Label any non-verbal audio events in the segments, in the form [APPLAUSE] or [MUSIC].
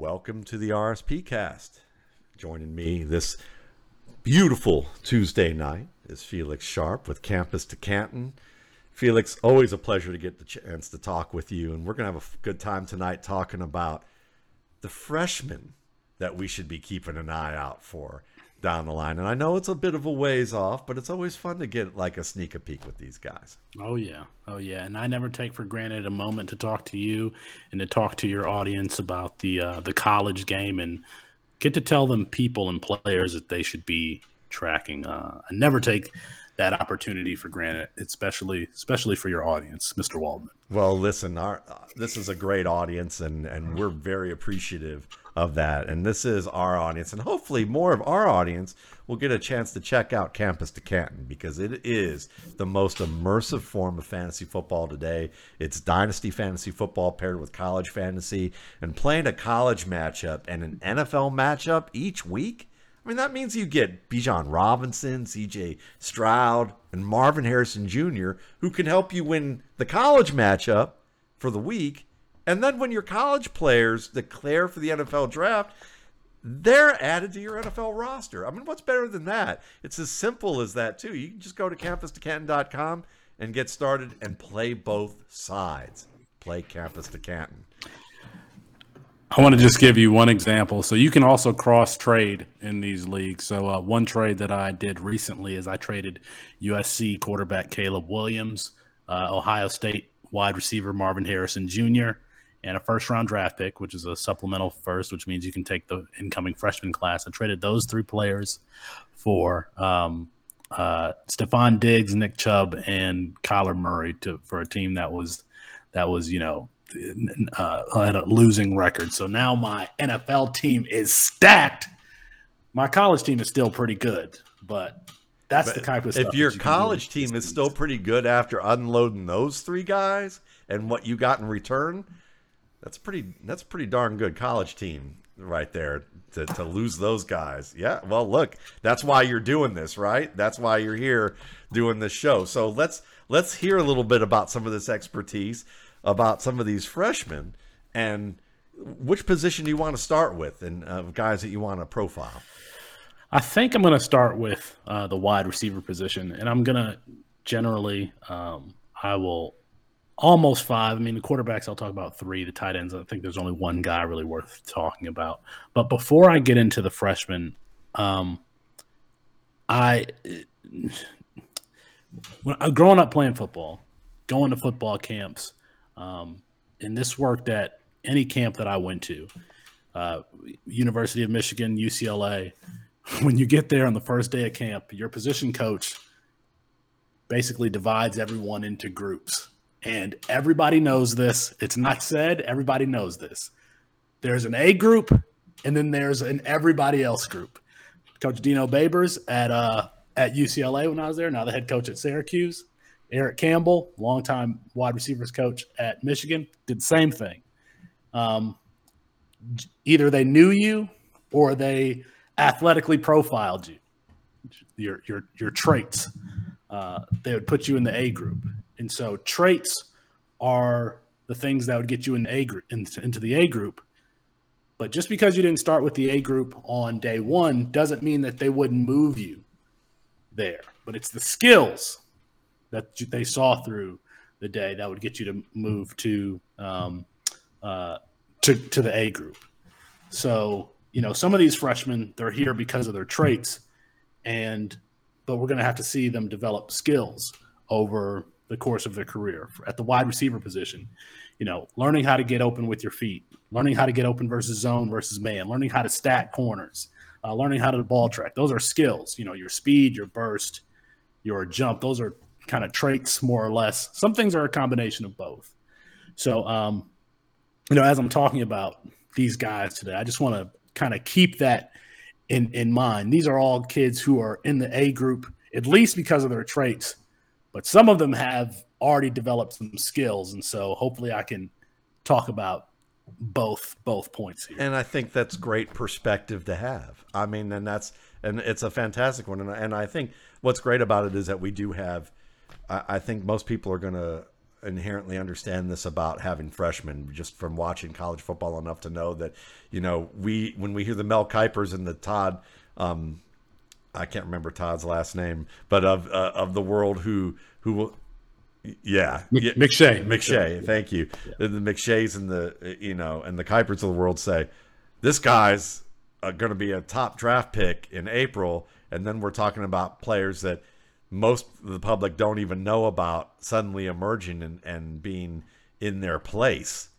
welcome to the RSP cast. Joining me this beautiful Tuesday night is Felix Sharp with Campus to Canton. Felix, always a pleasure to get the chance to talk with you. And we're going to have a good time tonight talking about the freshmen that we should be keeping an eye out for down the line. And I know it's a bit of a ways off, but it's always fun to get like a sneak a peek with these guys. Oh yeah. Oh yeah. And I never take for granted a moment to talk to you and to talk to your audience about the uh, the college game and get to tell them people and players that they should be tracking. Uh, I never take that opportunity for granted, especially especially for your audience, Mr. Waldman. Well, listen, our uh, this is a great audience, and and we're very appreciative of that. And this is our audience, and hopefully more of our audience will get a chance to check out Campus to Canton because it is the most immersive form of fantasy football today. It's dynasty fantasy football paired with college fantasy, and playing a college matchup and an NFL matchup each week mean, that means you get Bijan Robinson, CJ Stroud, and Marvin Harrison Jr., who can help you win the college matchup for the week. And then when your college players declare for the NFL draft, they're added to your NFL roster. I mean, what's better than that? It's as simple as that, too. You can just go to campustocanton.com and get started and play both sides. Play Campus. I want to just give you one example. So you can also cross trade in these leagues. So uh, one trade that I did recently is I traded USC quarterback Caleb Williams, uh, Ohio State wide receiver Marvin Harrison Jr., and a first round draft pick, which is a supplemental first, which means you can take the incoming freshman class. I traded those three players for um, uh, Stefon Diggs, Nick Chubb, and Kyler Murray to for a team that was that was you know uh, had a losing record. So now my NFL team is stacked. My college team is still pretty good, but that's but the type of stuff. If your you college team is still pretty good after unloading those three guys and what you got in return, that's pretty. That's pretty darn good college team right there to, to lose those guys. Yeah. Well, look, that's why you're doing this, right? That's why you're here doing this show. So let's let's hear a little bit about some of this expertise about some of these freshmen and which position do you want to start with and uh, guys that you want to profile? I think I'm going to start with uh, the wide receiver position, and I'm going to generally, um, I will almost five. I mean, the quarterbacks, I'll talk about three. The tight ends, I think there's only one guy really worth talking about. But before I get into the freshmen, um, I, when I, growing up playing football, going to football camps, um, and this worked at any camp that I went to, uh, University of Michigan, UCLA. [LAUGHS] When you get there on the first day of camp, your position coach basically divides everyone into groups. And everybody knows this. It's not said, everybody knows this. There's an A group, and then there's an everybody else group. Coach Dino Babers at uh, at UCLA when I was there, now the head coach at Syracuse. Eric Campbell, longtime wide receivers coach at Michigan, did the same thing. Um, either they knew you or they athletically profiled you, your your your traits. Uh, they would put you in the A group, and so traits are the things that would get you in the A group into, into the A group. But just because you didn't start with the A group on day one doesn't mean that they wouldn't move you there. But it's the skills that they saw through the day that would get you to move to um, uh, to to the A group. So you know some of these freshmen they're here because of their traits, and but we're going to have to see them develop skills over the course of their career at the wide receiver position. You know, learning how to get open with your feet, learning how to get open versus zone versus man, learning how to stack corners, uh, learning how to ball track. Those are skills. You know, your speed, your burst, your jump. Those are kind of traits, more or less. Some things are a combination of both. So, um, you know, as I'm talking about these guys today, I just want to kind of keep that in in mind. These are all kids who are in the A group, at least because of their traits, but some of them have already developed some skills, and so hopefully, I can talk about both both points here. And I think that's great perspective to have. I mean, and that's and it's a fantastic one. And, and I think what's great about it is that we do have I, I think most people are going to inherently understand this about having freshmen, just from watching college football enough to know that, you know, we when we hear the Mel Kipers and the Todd, um, I can't remember Todd's last name, but of uh, of the world who who will. Yeah, yeah. McShay. McShay, thank you. Yeah. The McShays and the you know and the Kipers of the world say, this guy's uh, going to be a top draft pick in April, and then we're talking about players that most of the public don't even know about suddenly emerging and, and being in their place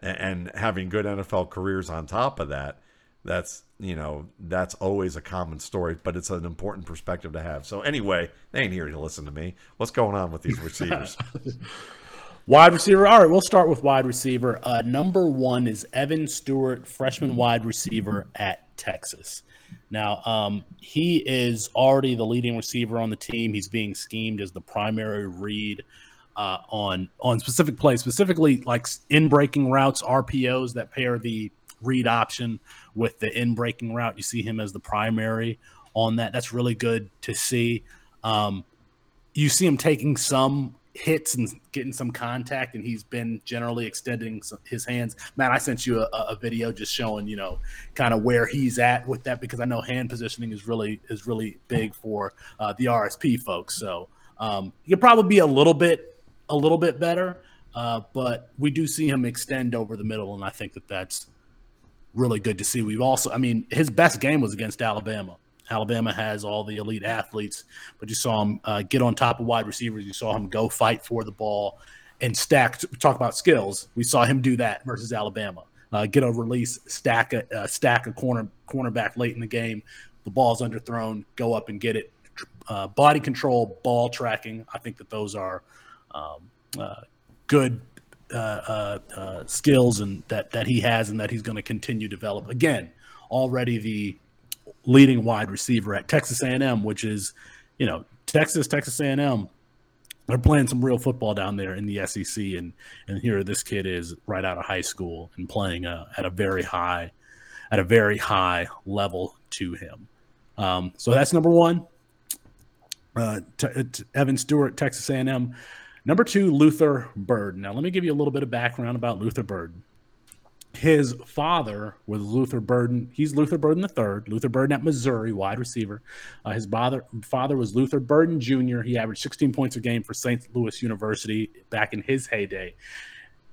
and, and having good NFL careers on top of that. That's you know that's always a common story, but it's an important perspective to have. So anyway, they ain't here to listen to me. What's going on with these receivers? [LAUGHS] Wide receiver. All right, we'll start with wide receiver. Uh, number one is Evan Stewart, freshman wide receiver at Texas. Now, um, he is already the leading receiver on the team. He's being schemed as the primary read uh, on on specific plays, specifically like in breaking routes, RPOs that pair the read option with the in breaking route. You see him as the primary on that. That's really good to see. Um, you see him taking some hits and getting some contact, and he's been generally extending his hands. Matt, I sent you a, a video just showing you know kind of where he's at with that because I know hand positioning is really is really big for uh, the RSP folks. So um, he could probably be a little bit a little bit better, uh, but we do see him extend over the middle, and I think that that's really good to see. We've also, I mean, his best game was against Alabama. Alabama has all the elite athletes, but you saw him uh, get on top of wide receivers. You saw him go fight for the ball and stack. Talk about skills. We saw him do that versus Alabama. Uh, get a release, stack a uh, stack a corner cornerback late in the game. The ball's underthrown. Go up and get it. Uh, body control, ball tracking. I think that those are um, uh, good uh, skills and that that he has and that he's going to continue to develop. Again, already the leading wide receiver at Texas A&M, which is, you know, Texas, Texas A&M. They're playing some real football down there in the SEC, and and here this kid is right out of high school and playing uh, at a very high, at a very high level to him. Um, so that's number one. Uh, t- t- Evan Stewart, Texas A&M. Number two, Luther Burden. Now, let me give you a little bit of background about Luther Burden his father was Luther Burden. He's Luther Burden III, Luther Burden at Missouri, wide receiver. Uh, his father, father was Luther Burden Jr. He averaged 16 points a game for St. Louis University back in his heyday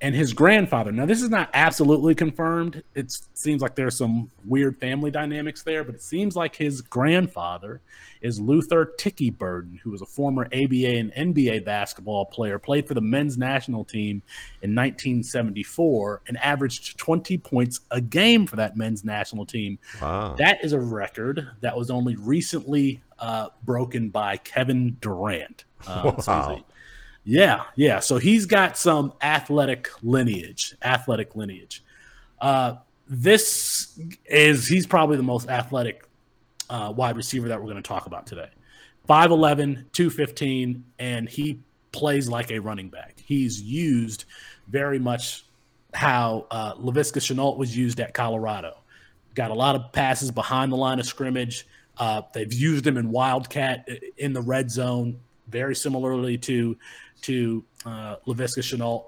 and his grandfather. Now, this is not absolutely confirmed. It seems like there's some weird family dynamics there, but it seems like his grandfather is Luther Ticky Burden, who was a former ABA and NBA basketball player, played for the men's national team in 1974, and averaged 20 points a game for that men's national team. Wow. That is a record that was only recently uh, broken by Kevin Durant. Uh, wow. So yeah, yeah. So he's got some athletic lineage, athletic lineage. Uh, this is he's probably the most athletic uh, wide receiver that we're going to talk about today. 5'11, 215, and he plays like a running back. He's used very much how uh, Laviska Shenault was used at Colorado. Got a lot of passes behind the line of scrimmage. Uh, they've used him in Wildcat uh, in the red zone, very similarly to to uh, Laviska Shenault,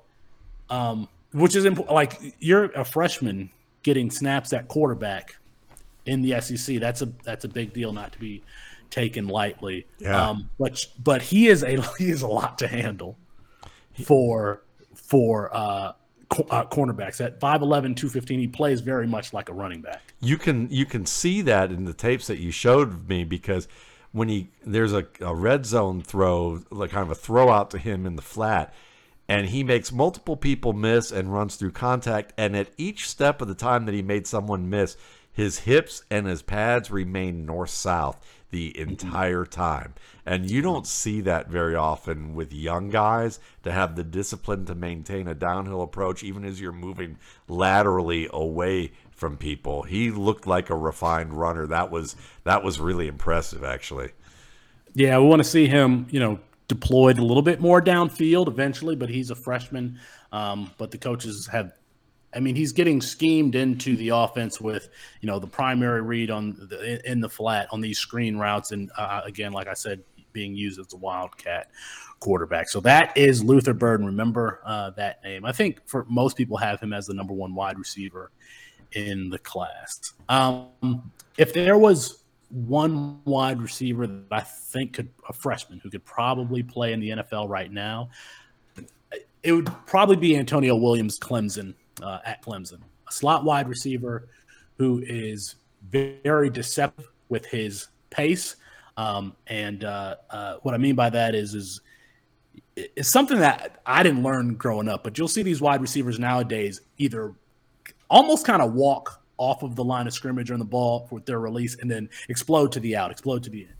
um, which is imp- like you're a freshman getting snaps at quarterback in the SEC. That's a that's a big deal, not to be taken lightly. Yeah. Um, but but he is a [LAUGHS] he is a lot to handle for for uh, co- uh, cornerbacks at 5'11", 215, He plays very much like a running back. You can you can see that in the tapes that you showed me because when he there's a, a red zone throw, like kind of a throw out to him in the flat, and he makes multiple people miss and runs through contact. And at each step of the time that he made someone miss, his hips and his pads remain north south the entire time. And you don't see that very often with young guys to have the discipline to maintain a downhill approach, even as you're moving laterally away from people. He looked like a refined runner. That was that was really impressive, actually. Yeah, we want to see him, you know, deployed a little bit more downfield eventually, but he's a freshman. Um, but the coaches have I mean, he's getting schemed into the offense with, you know, the primary read on the, in the flat on these screen routes. And uh, again, like I said, being used as a wildcat quarterback. So that is Luther Burden. Remember uh, that name. I think for most people have him as the number one wide receiver in the class. Um, if there was one wide receiver that I think could a freshman who could probably play in the NFL right now, it would probably be Antonio Williams, Clemson uh, at Clemson, a slot wide receiver who is very deceptive with his pace. Um, and uh, uh, what I mean by that is, is it's something that I didn't learn growing up, but you'll see these wide receivers nowadays either almost kind of walk off of the line of scrimmage on the ball with their release and then explode to the out, explode to the end.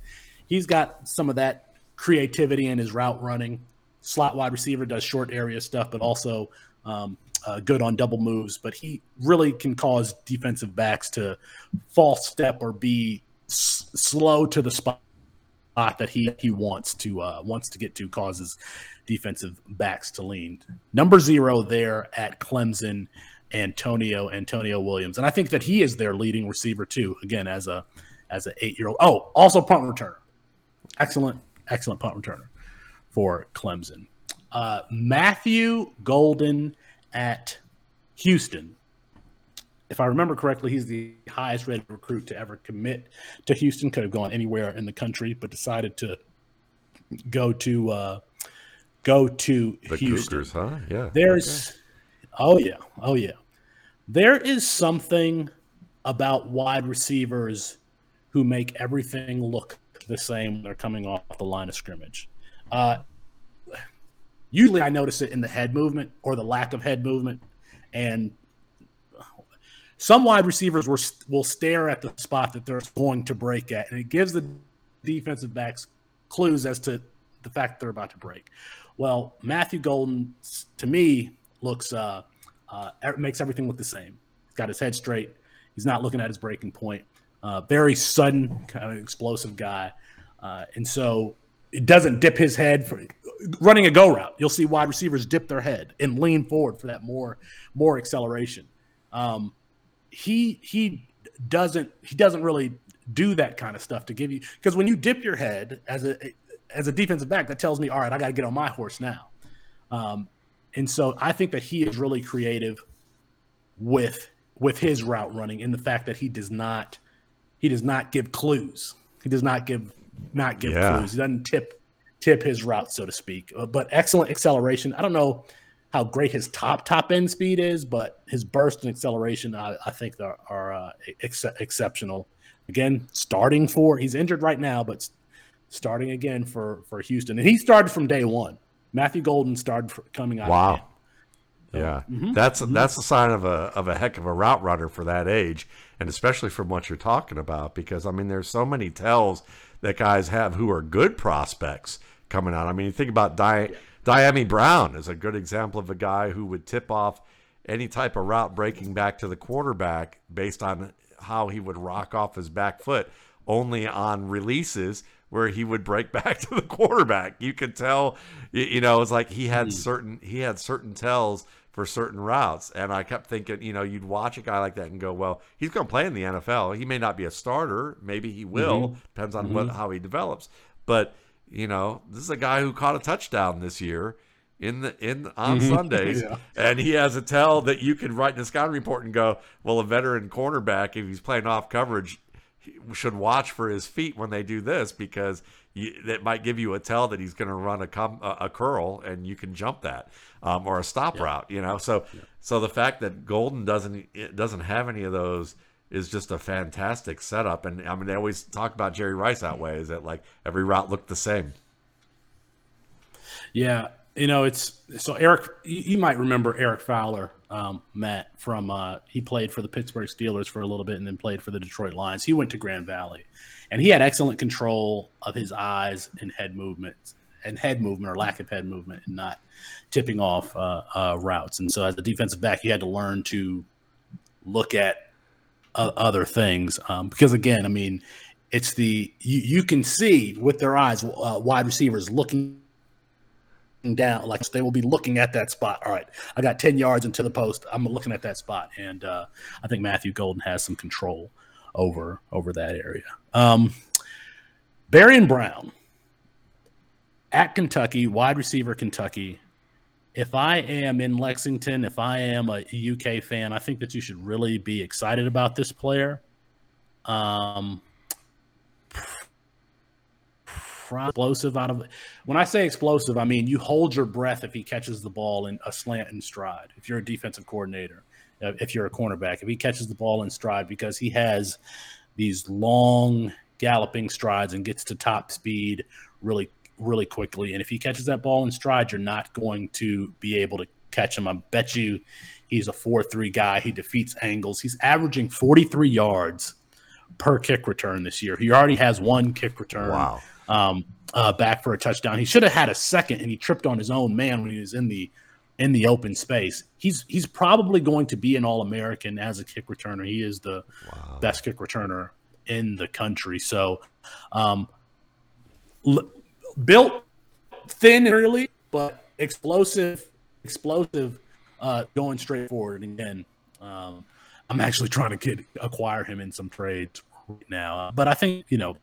He's got some of that creativity in his route running. Slot wide receiver does short area stuff, but also um, uh, good on double moves. But he really can cause defensive backs to false step or be s- slow to the spot that he he wants to uh, wants to get to causes defensive backs to lean. Number zero there at Clemson, Antonio Antonio Williams, and I think that he is their leading receiver too. Again, as a as an eight year old. Oh, also punt returner, excellent excellent punt returner for Clemson. Uh, Matthew Golden at Houston if I remember correctly, he's the highest rated recruit to ever commit to Houston. Could have gone anywhere in the country, but decided to go to uh, go to the Houston. Cougars, huh? Yeah. There's, okay. oh yeah, oh yeah. There is something about wide receivers who make everything look the same when they're coming off the line of scrimmage. Uh, usually, I notice it in the head movement or the lack of head movement, and some wide receivers will, will stare at the spot that they're going to break at, and it gives the defensive backs clues as to the fact they're about to break. Well, Matthew Golden, to me, looks uh, uh, makes everything look the same. He's got his head straight. He's not looking at his breaking point. Uh, very sudden, kind of explosive guy, uh, and so it doesn't dip his head for running a go route. You'll see wide receivers dip their head and lean forward for that more more acceleration. Um, he he doesn't he doesn't really do that kind of stuff to give you because when you dip your head as a as a defensive back, that tells me, all right, I got to get on my horse now. Um, and so I think that he is really creative with with his route running in the fact that he does not he does not give clues. He does not give not give yeah. clues. He doesn't tip tip his route, so to speak. Uh, but excellent acceleration. I don't know how great his top top end speed is, but his burst and acceleration, I, I think, are, are uh, ex- exceptional. Again, starting for he's injured right now, but starting again for for Houston, and he started from day one. Matthew Golden started coming out. Wow. So, yeah, mm-hmm, that's mm-hmm. that's a sign of a of a heck of a route runner for that age, and especially from what you're talking about. Because I mean, there's so many tells that guys have who are good prospects coming out. I mean, you think about Di- yeah. Dyami Brown is a good example of a guy who would tip off any type of route breaking back to the quarterback based on how he would rock off his back foot only on releases where he would break [LAUGHS] back to the quarterback. You could tell, you know, it's like he had hmm. certain he had certain tells for certain routes, and I kept thinking, you know, you'd watch a guy like that and go, well, he's going to play in the NFL. He may not be a starter, maybe he will, mm-hmm. depends on mm-hmm. what how he develops, but you know, this is a guy who caught a touchdown this year in the in on mm-hmm. [LAUGHS] Sundays, yeah. and he has a tell that you can write in the scouting report and go, well, a veteran cornerback, if he's playing off coverage, should watch for his feet when they do this because you, that might give you a tell that he's going to run a, com, a, a curl and you can jump that um, or a stop yeah. route. You know, so yeah. so the fact that Golden doesn't doesn't have any of those is just a fantastic setup. And I mean, they always talk about Jerry Rice that way. Is that like every route looked the same? Yeah, you know, it's so Eric. You, might remember Eric Fowler, um, Matt from uh, he played for the Pittsburgh Steelers for a little bit and then played for the Detroit Lions. He went to Grand Valley, and he had excellent control of his eyes and head movements and head movement or lack of head movement and not tipping off uh, uh, routes. And so, as a defensive back, he had to learn to look at other things. Um, because again, I mean, it's the you, you can see with their eyes uh, wide receivers looking down like they will be looking at that spot all right i got 10 yards into the post i'm looking at that spot and uh, i think matthew golden has some control over over that area um, Barion Brown at Kentucky, wide receiver Kentucky. If I am in Lexington, if I am a UK fan, I think that you should really be excited about this player. Um, explosive out of when I say explosive, I mean you hold your breath if he catches the ball in a slant and stride. If you're a defensive coordinator, uh, if you're a cornerback, if he catches the ball in stride because he has these long galloping strides and gets to top speed really really quickly. And if he catches that ball in stride, you're not going to be able to catch him. I bet you he's a 4 3 guy. He defeats angles. He's averaging 43 yards per kick return this year. He already has one kick return. Wow. Um, uh, back for a touchdown. He should have had a second, and he tripped on his own man when he was in the in the open space. He's he's probably going to be an All American as a kick returner. He is the wow. best kick returner in the country. So, um, l- built thin early, but explosive, explosive, uh, going straight forward. And again, um, I'm actually trying to get acquire him in some trades right now. But I think you know,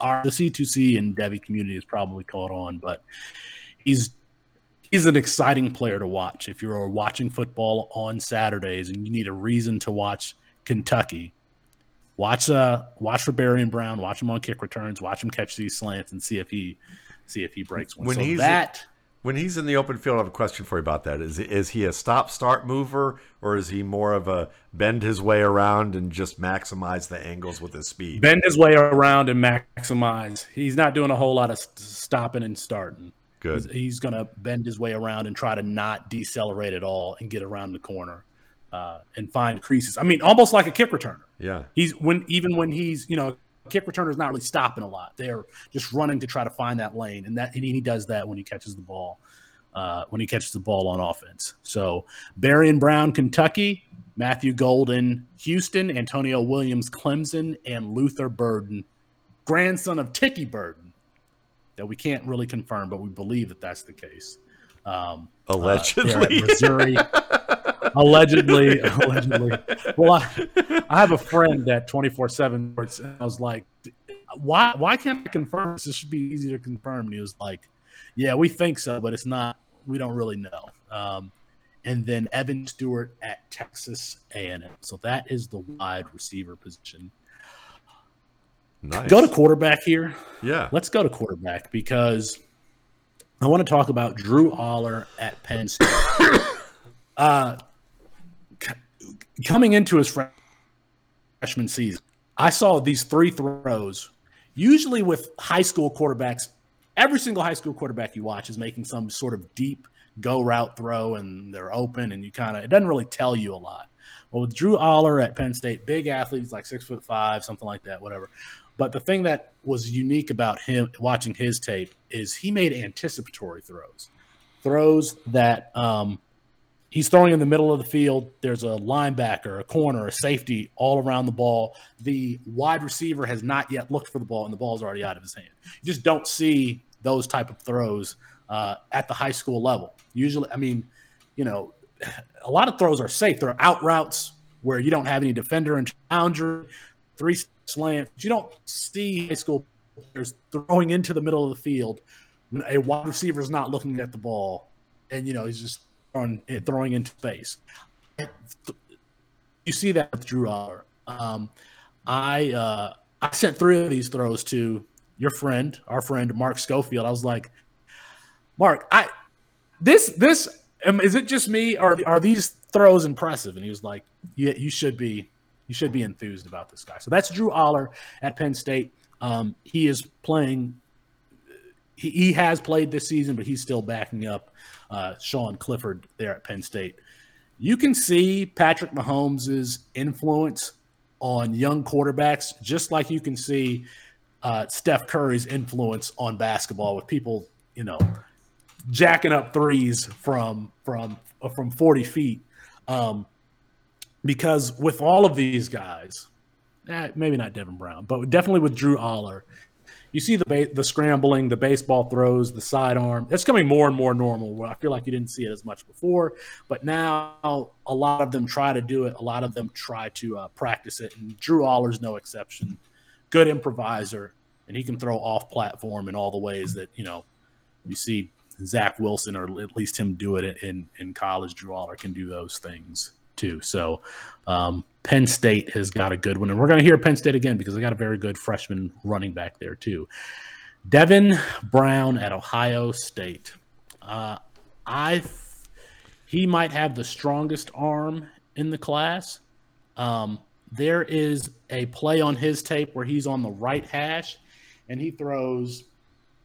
our the C2C and Devy community is probably caught on, but he's he's an exciting player to watch. If you're watching football on Saturdays and you need a reason to watch Kentucky, watch uh watch for Barion Brown, watch him on kick returns, watch him catch these slants, and see if he see if he breaks one. When so he's that. When he's in the open field, I have a question for you about that. Is is he a stop start mover or is he more of a bend his way around and just maximize the angles with his speed? Bend his way around and maximize. He's not doing a whole lot of stopping and starting. Good. He's, he's going to bend his way around and try to not decelerate at all and get around the corner uh, and find creases. I mean, almost like a kick returner. Yeah. He's when even when he's you know kick returner is not really stopping a lot. They're just running to try to find that lane, and that and he does that when he catches the ball. Uh, when he catches the ball on offense. So Barion Brown, Kentucky, Matthew Golden, Houston, Antonio Williams, Clemson, and Luther Burden, grandson of Ticky Burden, that we can't really confirm, but we believe that that's the case. Um, allegedly, uh, Missouri. [LAUGHS] allegedly, allegedly. Well, I, I have a friend that twenty four seven. works, and I was like, why? Why can't I confirm this? This should be easy to confirm. And he was like, Yeah, we think so, but it's not. We don't really know. Um, and then Evan Stewart at Texas A&M. So that is the wide receiver position. Nice. Go to quarterback here. Yeah. Let's go to quarterback because I want to talk about Drew Allar at Penn State. [COUGHS] uh, coming into his freshman season, I saw these three throws. Usually, with high school quarterbacks, every single high school quarterback you watch is making some sort of deep go route throw, and they're open, and you kind of it doesn't really tell you a lot. Well, with Drew Allar at Penn State, big athletes like six foot five, something like that, whatever. But the thing that was unique about him watching his tape is he made anticipatory throws, throws that um, he's throwing in the middle of the field. There's a linebacker, a corner, a safety all around the ball. The wide receiver has not yet looked for the ball, and the ball's already out of his hand. You just don't see those type of throws uh, at the high school level. Usually, I mean, you know, a lot of throws are safe. There are out routes where you don't have any defender and challenger, three slants. You don't see high school players throwing into the middle of the field. A wide receiver is not looking at the ball, and you know he's just throwing, throwing into space. You see that with Drew Allar. Um, I uh, I sent three of these throws to your friend, our friend Mark Schofield. I was like, Mark, I this this is it just me or are these throws impressive? And he was like, Yeah, you should be you should be enthused about this guy. So that's Drew Allar at Penn State. Um, he is playing. He, he has played this season, but he's still backing up uh, Sean Clifford there at Penn State. You can see Patrick Mahomes' influence on young quarterbacks, just like you can see uh, Steph Curry's influence on basketball with people, you know, jacking up threes from from from 40 feet. Um, because with all of these guys, eh, maybe not Devin Brown, but definitely with Drew Allar, you see the ba- the scrambling, the baseball throws, the sidearm. It's coming more and more normal. Where I feel like you didn't see it as much before, but now a lot of them try to do it. A lot of them try to uh, practice it, and Drew Allar's no exception. Good improviser, and he can throw off platform in all the ways that you know You see Zach Wilson, or at least him do it in in college. Drew Allar can do those things too. So um, Penn State has got a good one, and we're going to hear Penn State again because they got a very good freshman running back there too. Devin Brown at Ohio State. Uh, I he might have the strongest arm in the class. Um, there is a play on his tape where he's on the right hash and he throws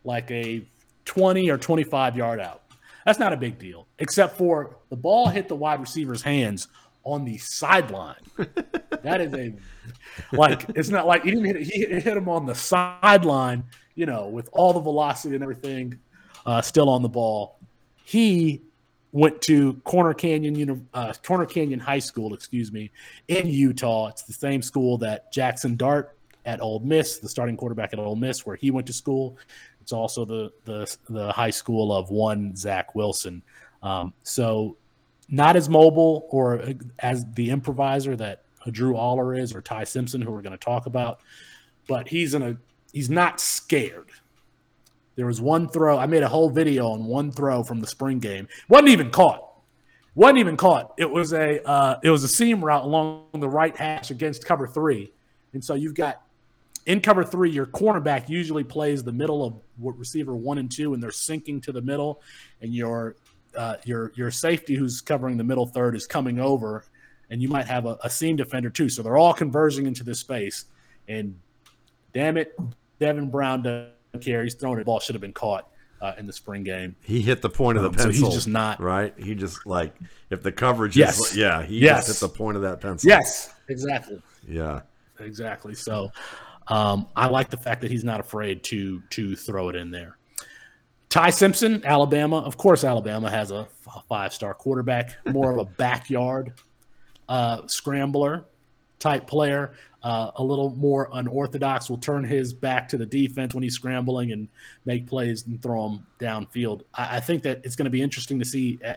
like a 20 or 25 yard out. That's not a big deal, except for the ball hit the wide receiver's hands on the sideline. that is a like it's not like he didn't hit he hit him on the sideline, you know, with all the velocity and everything uh, still on the ball. He went to Corner Canyon uh, Corner Canyon High School, excuse me, in Utah. It's the same school that Jaxson Dart at Ole Miss, the starting quarterback at Ole Miss, where he went to school. It's also the the the high school of one Zach Wilson. Um, so not as mobile or as the improviser that Drew Allar is or Ty Simpson, who we're going to talk about, but he's in a he's not scared. There was one throw. I made a whole video on one throw from the spring game. wasn't even caught. wasn't even caught. It was a uh, it was a seam route along the right hash against cover three, and so you've got in cover three, your cornerback usually plays the middle of receiver one and two, and they're sinking to the middle, and your uh, your your safety who's covering the middle third is coming over, and you might have a, a seam defender too. So they're all converging into this space, and damn it, Devin Brown doesn't care. He's throwing it. Ball should have been caught. Uh, in the spring game, he hit the point of the um, pencil. So he's just not right. He just like if the coverage yes. is yeah, he yes. just hit the point of that pencil. Yes, exactly. Yeah, exactly. So um, I like the fact that he's not afraid to to throw it in there. Ty Simpson, Alabama. Of course, Alabama has a five star quarterback, more of a [LAUGHS] backyard uh, scrambler type player. Uh, a little more unorthodox. Will turn his back to the defense when he's scrambling and make plays and throw them downfield. I, I think that it's going to be interesting to see uh,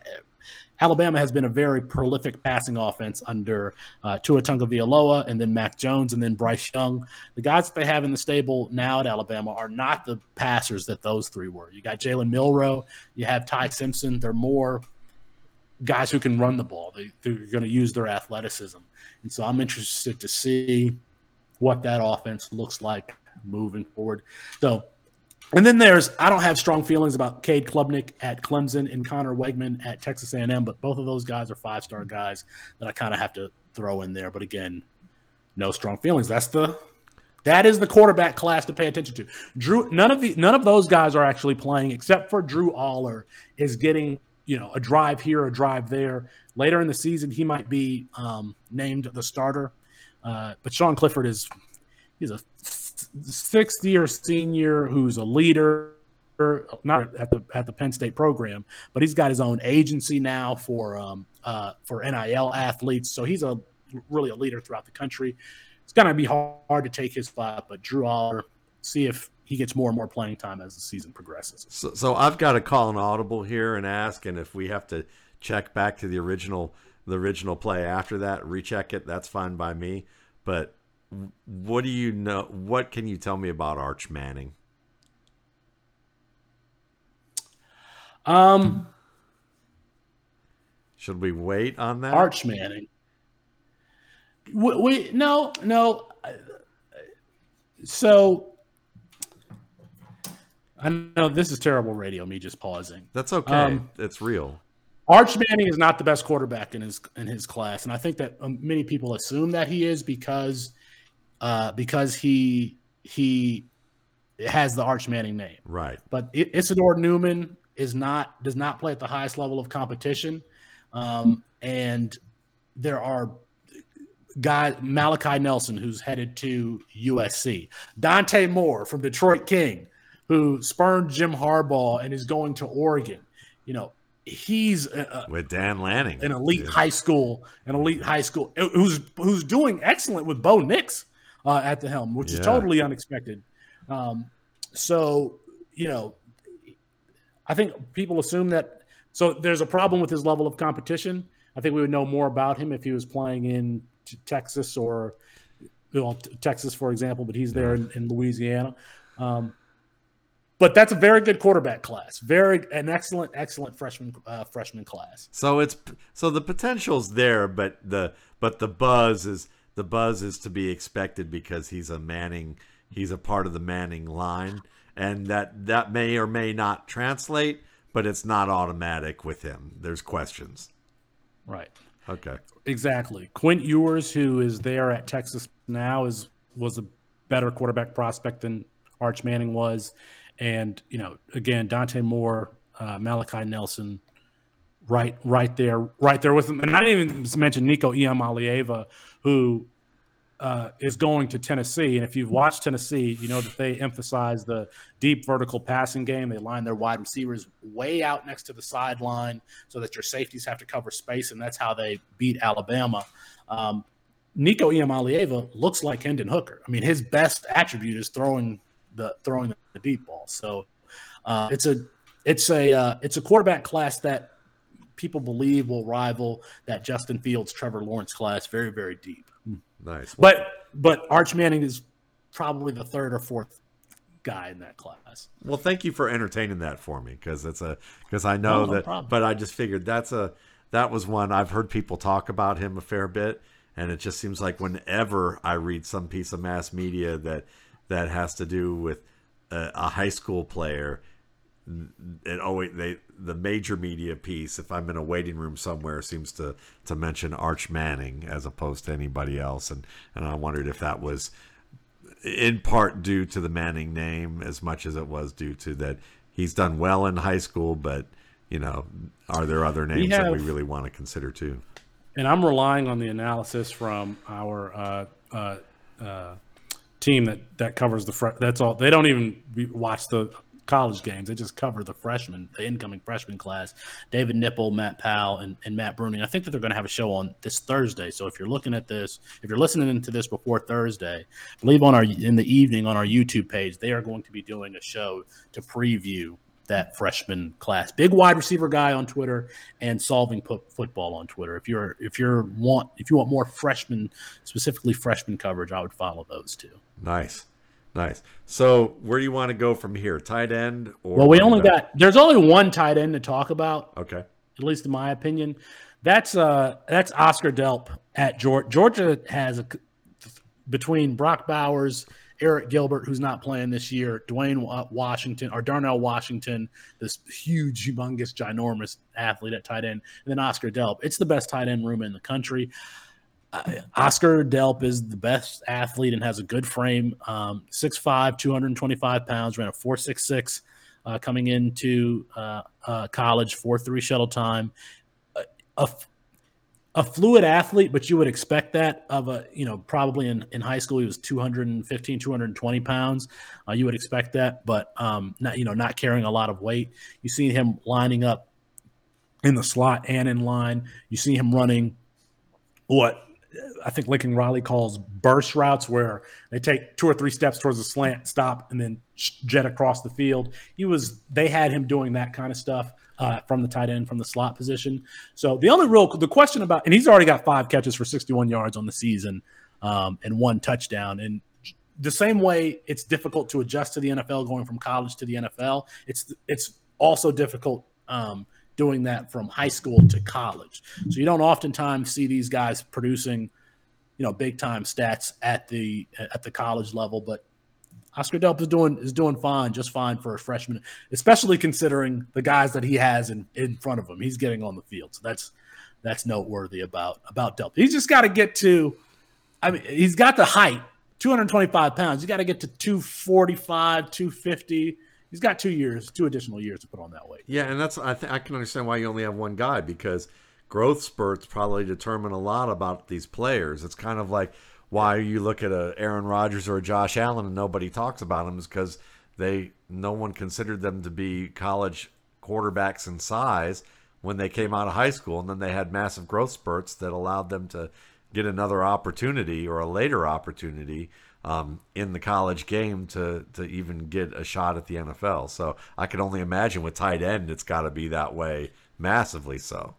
Alabama has been a very prolific passing offense under uh, Tua Tagovailoa and then Mac Jones and then Bryce Young. The guys that they have in the stable now at Alabama are not the passers that those three were. You got Jalen Milroe, you have Ty Simpson. They're more guys who can run the ball. They, they're going to use their athleticism. And so I'm interested to see what that offense looks like moving forward. So and then there's I don't have strong feelings about Cade Klubnik at Clemson and Conner Weigman at Texas A&M, but both of those guys are five star guys that I kind of have to throw in there. But again, no strong feelings. That's the that is the quarterback class to pay attention to. Drew, none of the none of those guys are actually playing except for Drew Allar is getting you know a drive here, a drive there. Later in the season, he might be um, named the starter, uh, but Sean Clifford is he's a sixth year senior who's a leader not at the at the Penn State program, but he's got his own agency now for um, uh, for NIL athletes. So he's a really a leader throughout the country. It's to be hard hard to take his spot, but Drew Allar, see if he gets more and more playing time as the season progresses. So, so I've got to call an audible here and ask, and if we have to check back to the original the original play after that, recheck it. That's fine by me. But what do you know? What can you tell me about Arch Manning? Um, should we wait on that? Arch Manning. We, we no no. So I know this is terrible radio. Me just pausing. That's okay. Um, it's real. Arch Manning is not the best quarterback in his in his class, and I think that um, many people assume that he is because uh, because he he has the Arch Manning name. Right. But Isidore Newman is not does not play at the highest level of competition, um, and there are guy Malachi Nelson who's headed to USC, Dante Moore from Detroit King, who spurned Jim Harbaugh and is going to Oregon. You know, he's a, with Dan Lanning, an elite yeah. high school, an elite high school who's who's doing excellent with Bo Nix uh, at the helm, which yeah. is totally unexpected. Um, so, you know, I think people assume that. So there's a problem with his level of competition. I think we would know more about him if he was playing in Texas or well, Texas, for example, but he's there in, in Louisiana. Um, but that's a very good quarterback class. Very an excellent, excellent freshman uh, freshman class. So it's so the potential's there, but the but the buzz is the buzz is to be expected because he's a Manning. He's a part of the Manning line, and that that may or may not translate, but it's not automatic with him. There's questions. Right. Okay. Exactly. Quinn Ewers, who is there at Texas now, is was a better quarterback prospect than Arch Manning was, and you know, again, Dante Moore, uh, Malachi Nelson, right, right there, right there with him, and I didn't even mention Nico Iamaleava, who uh, is going to Tennessee. And if you've watched Tennessee, you know that they emphasize the deep vertical passing game. They line their wide receivers way out next to the sideline so that your safeties have to cover space, and that's how they beat Alabama. Um, Nico Iamaleava looks like Hendon Hooker. I mean, his best attribute is throwing the throwing the deep ball. So uh, it's a it's a uh, it's a quarterback class that people believe will rival that Justin Fields, Trevor Lawrence class very very deep. Nice. But but Arch Manning is probably the third or fourth guy in that class. Well, thank you for entertaining that for me because it's a because I know No, no that. problem. But I just figured that's a that was one I've heard people talk about him a fair bit, and it just seems like whenever I read some piece of mass media that that has to do with a, a high school player, it always they the major media piece if i'm in a waiting room somewhere seems to to mention arch manning as opposed to anybody else. And and i wondered if that was in part due to the manning name as much as it was due to that he's done well in high school but you know are there other names that we really want to consider too? And I'm relying on the analysis from our uh, uh, uh, team that that covers the front. That's all. They don't even watch the college games. They just cover the freshmen, the incoming freshman class. David Nipple, Matt Powell, and, and Matt Bruning. I think that they're going to have a show on this Thursday. So if you're looking at this, if you're listening to this before Thursday, I believe on our in the evening on our YouTube page, they are going to be doing a show to preview that freshman class. Big wide receiver guy on Twitter and solving pu- football on Twitter. If you're if you're want if you want more freshman specifically freshman coverage, I would follow those two. nice nice so where do you want to go from here tight end or Well, we only got there's only one tight end to talk about, okay at least in my opinion. That's uh that's Oscar Delp at Georgia. Georgia has a between Brock Bowers, Arik Gilbert, who's not playing this year, Dwayne Washington or Darnell Washington, this huge, humongous, ginormous athlete at tight end, and then Oscar Delp. It's the best tight end room in the country. Uh, Oscar Delp is the best athlete and has a good frame. Um, 6'5, 225 pounds, ran a 4.66 uh, coming into uh, uh, college, 4.3 shuttle time. A, a, a fluid athlete, but you would expect that of a, you know, probably in, in high school, he was 215, 220 pounds. Uh, you would expect that, but um, not, you know, not carrying a lot of weight. You see him lining up in the slot and in line. You see him running what I think Lincoln Riley calls burst routes, where they take two or three steps towards the slant, stop, and then jet across the field. He was they had him doing that kind of stuff uh, from the tight end, from the slot position. So the only real the question about, and he's already got five catches for 61 yards on the season um, and one touchdown. And the same way it's difficult to adjust to the NFL going from college to the NFL, it's it's also difficult um, doing that from high school to college. So you don't oftentimes see these guys producing, you know, big time stats at the at the college level. But Oscar Delp is doing is doing fine, just fine for a freshman, especially considering the guys that he has in in front of him. He's getting on the field, so that's that's noteworthy about about Delp. He's just got to get to. I mean, he's got the height, 225 pounds. You got to get to 245, 250. He's got two years, two additional years to put on that weight. Yeah, and that's I think I can understand why you only have one guy because growth spurts probably determine a lot about these players. It's kind of like why you look at a Aaron Rodgers or a Josh Allen and nobody talks about them is because they no one considered them to be college quarterbacks in size when they came out of high school, and then they had massive growth spurts that allowed them to get another opportunity or a later opportunity um, in the college game to to even get a shot at the NFL. So I can only imagine with tight end, it's got to be that way massively so.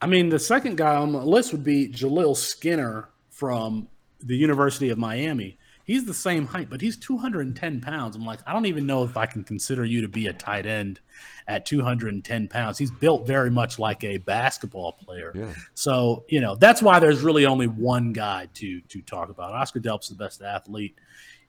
I mean, the second guy on the list would be Jaleel Skinner from the University of Miami. He's the same height, but he's 210 pounds. I'm like, I don't even know if I can consider you to be a tight end at 210 pounds. He's built very much like a basketball player. Yeah. So, you know, that's why there's really only one guy to to talk about. Oscar Delp's the best athlete.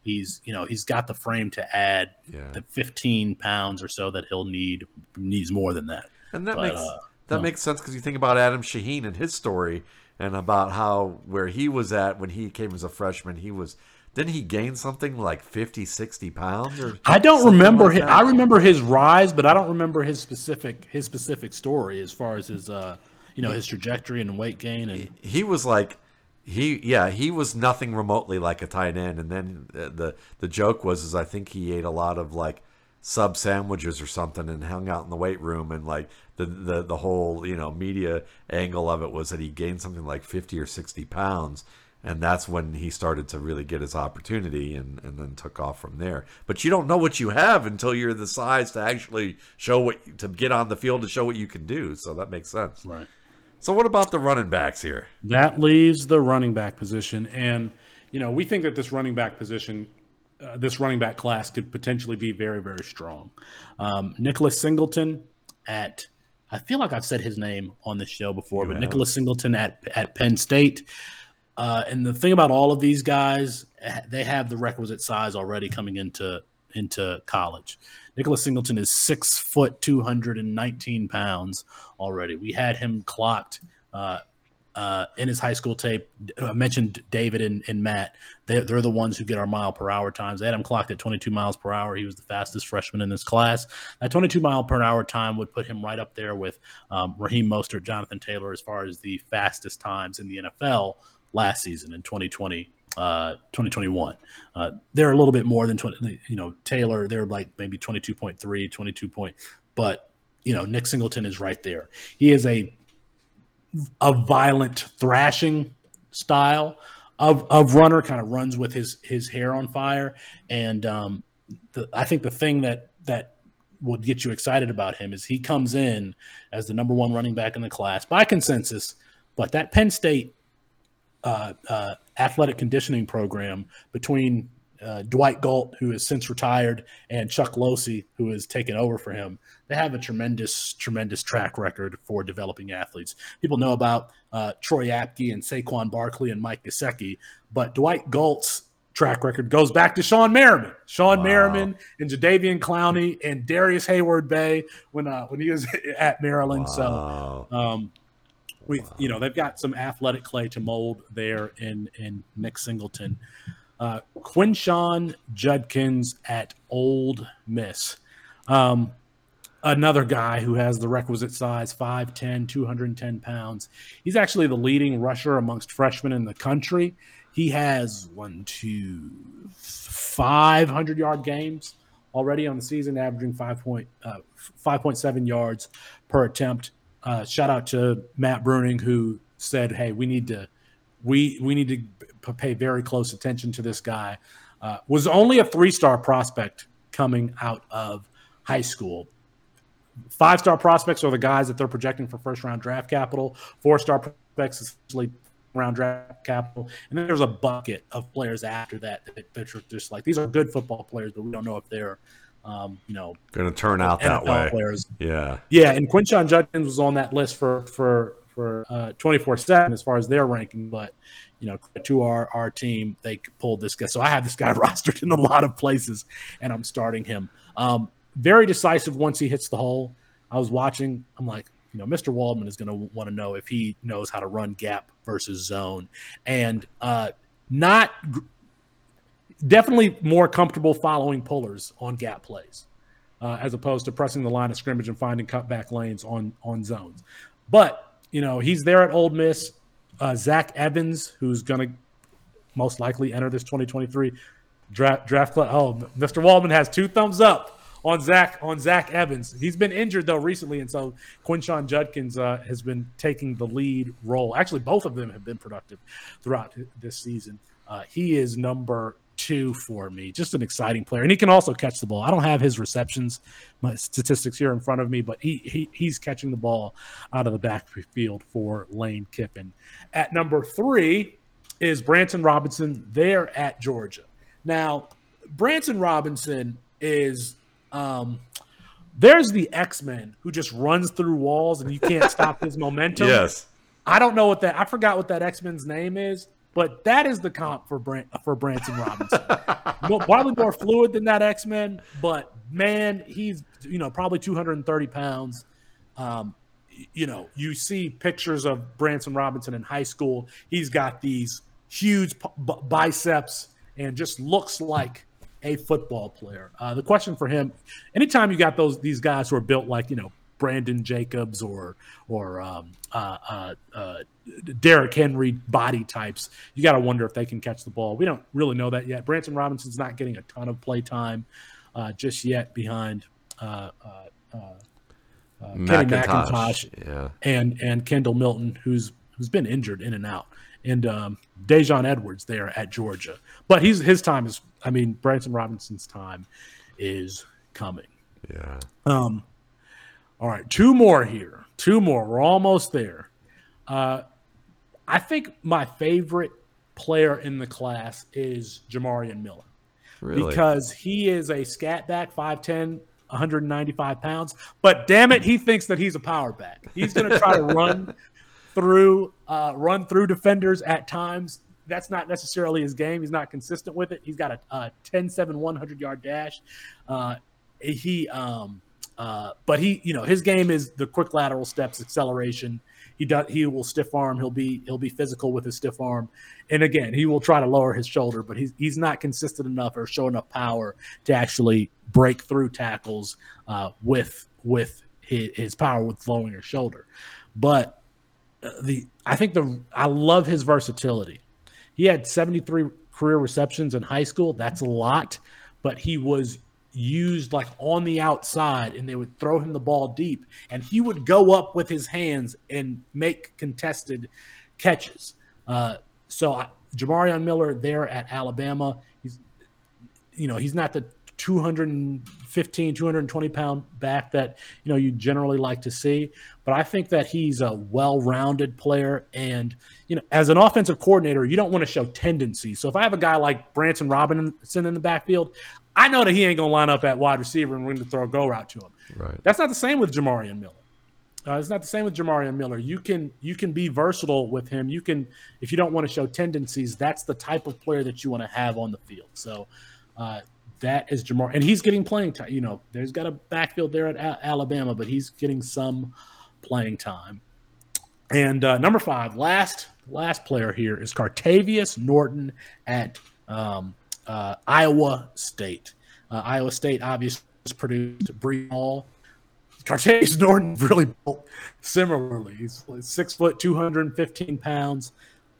He's, you know, he's got the frame to add yeah. the 15 pounds or so that he'll need. Needs more than that. And that but, makes uh, that no. makes sense because you think about Adam Shaheen and his story and about how where he was at when he came as a freshman, he was didn't he gain something like 50 60 pounds or i don't remember like his, i remember his rise but i don't remember his specific his specific story as far as his uh you know his trajectory and weight gain and he, he was like he yeah he was nothing remotely like a tight end. And then the the joke was is i think he ate a lot of like sub sandwiches or something and hung out in the weight room. And like the the the whole you know media angle of it was that he gained something like 50 or 60 pounds and that's when he started to really get his opportunity and, and then took off from there. But you don't know what you have until you're the size to actually show what to get on the field to show what you can do. So that makes sense. Right. So what about the running backs here? That leaves the running back position. And you know we think that this running back position uh, this running back class could potentially be very very strong. Um, nicholas singleton at I feel like I've said his name on this show before, you but have. Nicholas Singleton at at Penn State. Uh, and the thing about all of these guys, eh, they have the requisite size already coming into into college. Nicholas Singleton is six foot two hundred and nineteen pounds already. We had him clocked uh, uh, in his high school tape. I mentioned David and, and Matt. They, are the ones who get our mile per hour times. They had him clocked at 22 miles per hour. He was the fastest freshman in this class. That 22 mile per hour time would put him right up there with um, Raheem Mostert, Jonathan Taylor, as far as the fastest times in the NFL last season in 2020. Uh, 2021. Uh, they're a little bit more than 20, you know, Taylor, they're like maybe 22.3, 22 point, but you know, Nick Singleton is right there. He is a, a violent thrashing style of, of runner kind of runs with his, his hair on fire. And, um, the, I think the thing that, that would get you excited about him is he comes in as the number one running back in the class by consensus, but that Penn State uh, uh, athletic conditioning program between uh, Dwight Galt, who has since retired, and Chuck Losey, who has taken over for him. They have a tremendous, tremendous track record for developing athletes. People know about uh, Troy Apke and Saquon Barkley and Mike Gesicki, but Dwight Galt's track record goes back to Sean Merriman. Sean wow. Merriman and Jadeveon Clowney and Darrius Heyward-Bey when uh, when he was [LAUGHS] at Maryland. Wow. So um, we you know they've got some athletic clay to mold there in in Nick Singleton. Uh, Quinshon Judkins at Ole Miss. Um, another guy who has the requisite size 5'10, 210 pounds. He's actually the leading rusher amongst freshmen in the country. He has one, two, 500 yard games already on the season, averaging 5 point, uh, 5.7 yards per attempt. Uh, shout out to Matt Bruning who said, "Hey, we need to we we need to pay very close attention to this guy." Uh, was only a three star prospect coming out of high school. Five star prospects are the guys that they're projecting for first round draft capital. Four star prospects essentially round draft capital, and then there's a bucket of players after that that, that are just like these are good football players, but we don't know if they're um, you know, going to turn out NFL that way. Players. Yeah, yeah, and Quinshon Judkins was on that list for for for uh, twenty four seven as far as their ranking, but you know, to our our team, they pulled this guy. So I have this guy [LAUGHS] rostered in a lot of places, and I'm starting him. Um, very decisive once he hits the hole. I was watching. I'm like, you know, Mr. Waldman is going to want to know if he knows how to run gap versus zone, and uh, not definitely more comfortable following pullers on gap plays uh, as opposed to pressing the line of scrimmage and finding cutback lanes on on zones. But you know he's there at Ole Miss. Uh, Zach Evans, who's going to most likely enter this 2023 draft draft club. Oh, Mr. Waldman has two thumbs up on Zach on Zach Evans. He's been injured though recently, and so Quinshon Judkins uh, has been taking the lead role. Actually, both of them have been productive throughout this season. Uh, he is number two for me. Just an exciting player, and he can also catch the ball. I don't have his receptions, my statistics here in front of me, but he, he he's catching the ball out of the backfield for Lane Kiffin. At number three is Branson Robinson there at Georgia. Now, Branson Robinson is um, there's the X Men who just runs through walls and you can't stop his [LAUGHS] momentum. Yes. I don't know what that. I forgot what that X Men's name is, but that is the comp for for Branson Robinson. probably more fluid than that X Men, but man, he's you know probably 230 pounds. Um, you know, you see pictures of Branson Robinson in high school. He's got these huge biceps and just looks like a football player. Uh, the question for him, anytime you got those these guys who are built like you know Brandon Jacobs or or um, uh, uh, uh Derrick Henry body types, you got to wonder if they can catch the ball. We don't really know that yet. Branson Robinson's not getting a ton of play time uh, just yet behind. Uh, Kenny McIntosh, yeah. and and Kendall Milton, who's who's been injured in and out and um, Daijun Edwards there at Georgia. But he's his time is, I mean, Branson Robinson's time is coming. Yeah. Um. All right, two more here. Two more. We're almost there. Uh, I think my favorite player in the class is Jamarion Miller. Really? Because he is a scat back, 5'10, 195 pounds. But damn it, he thinks that he's a power back. He's going to try to [LAUGHS] run through uh, run through defenders at times. That's not necessarily his game. He's not consistent with it. He's got a, a 10 7 100 yard dash. Uh, he, um, uh, but he, you know, his game is the quick lateral steps, acceleration. He does. He will stiff arm. He'll be he'll be physical with his stiff arm, and again, he will try to lower his shoulder, but he's he's not consistent enough or show enough power to actually break through tackles uh, with with his, his power with lowering his shoulder. But the I think the I love his versatility. He had 73 career receptions in high school. That's a lot, but he was used like on the outside and they would throw him the ball deep and he would go up with his hands and make contested catches. Uh, so I, Jamarion Miller there at Alabama, he's you know, he's not the 215, 220 pound back that you know you generally like to see. But I think that he's a well-rounded player, and you know, as an offensive coordinator, you don't want to show tendencies. So if I have a guy like Branson Robinson in the backfield, I know that he ain't gonna line up at wide receiver and we're to throw a go route to him. Right. That's not the same with Jamarion Miller. Uh, it's not the same with Jamarion Miller. You can you can be versatile with him. You can if you don't want to show tendencies, that's the type of player that you want to have on the field. So uh, that is Jamar, and he's getting playing time. You know, there's got a backfield there at a- Alabama, but he's getting some playing time. And uh, number five, last last player here is Cartevious Norton at um, uh, Iowa State. Uh, Iowa State obviously produced Breece Hall. Cartevious Norton [LAUGHS] really built similarly. He's six foot, two hundred and fifteen pounds.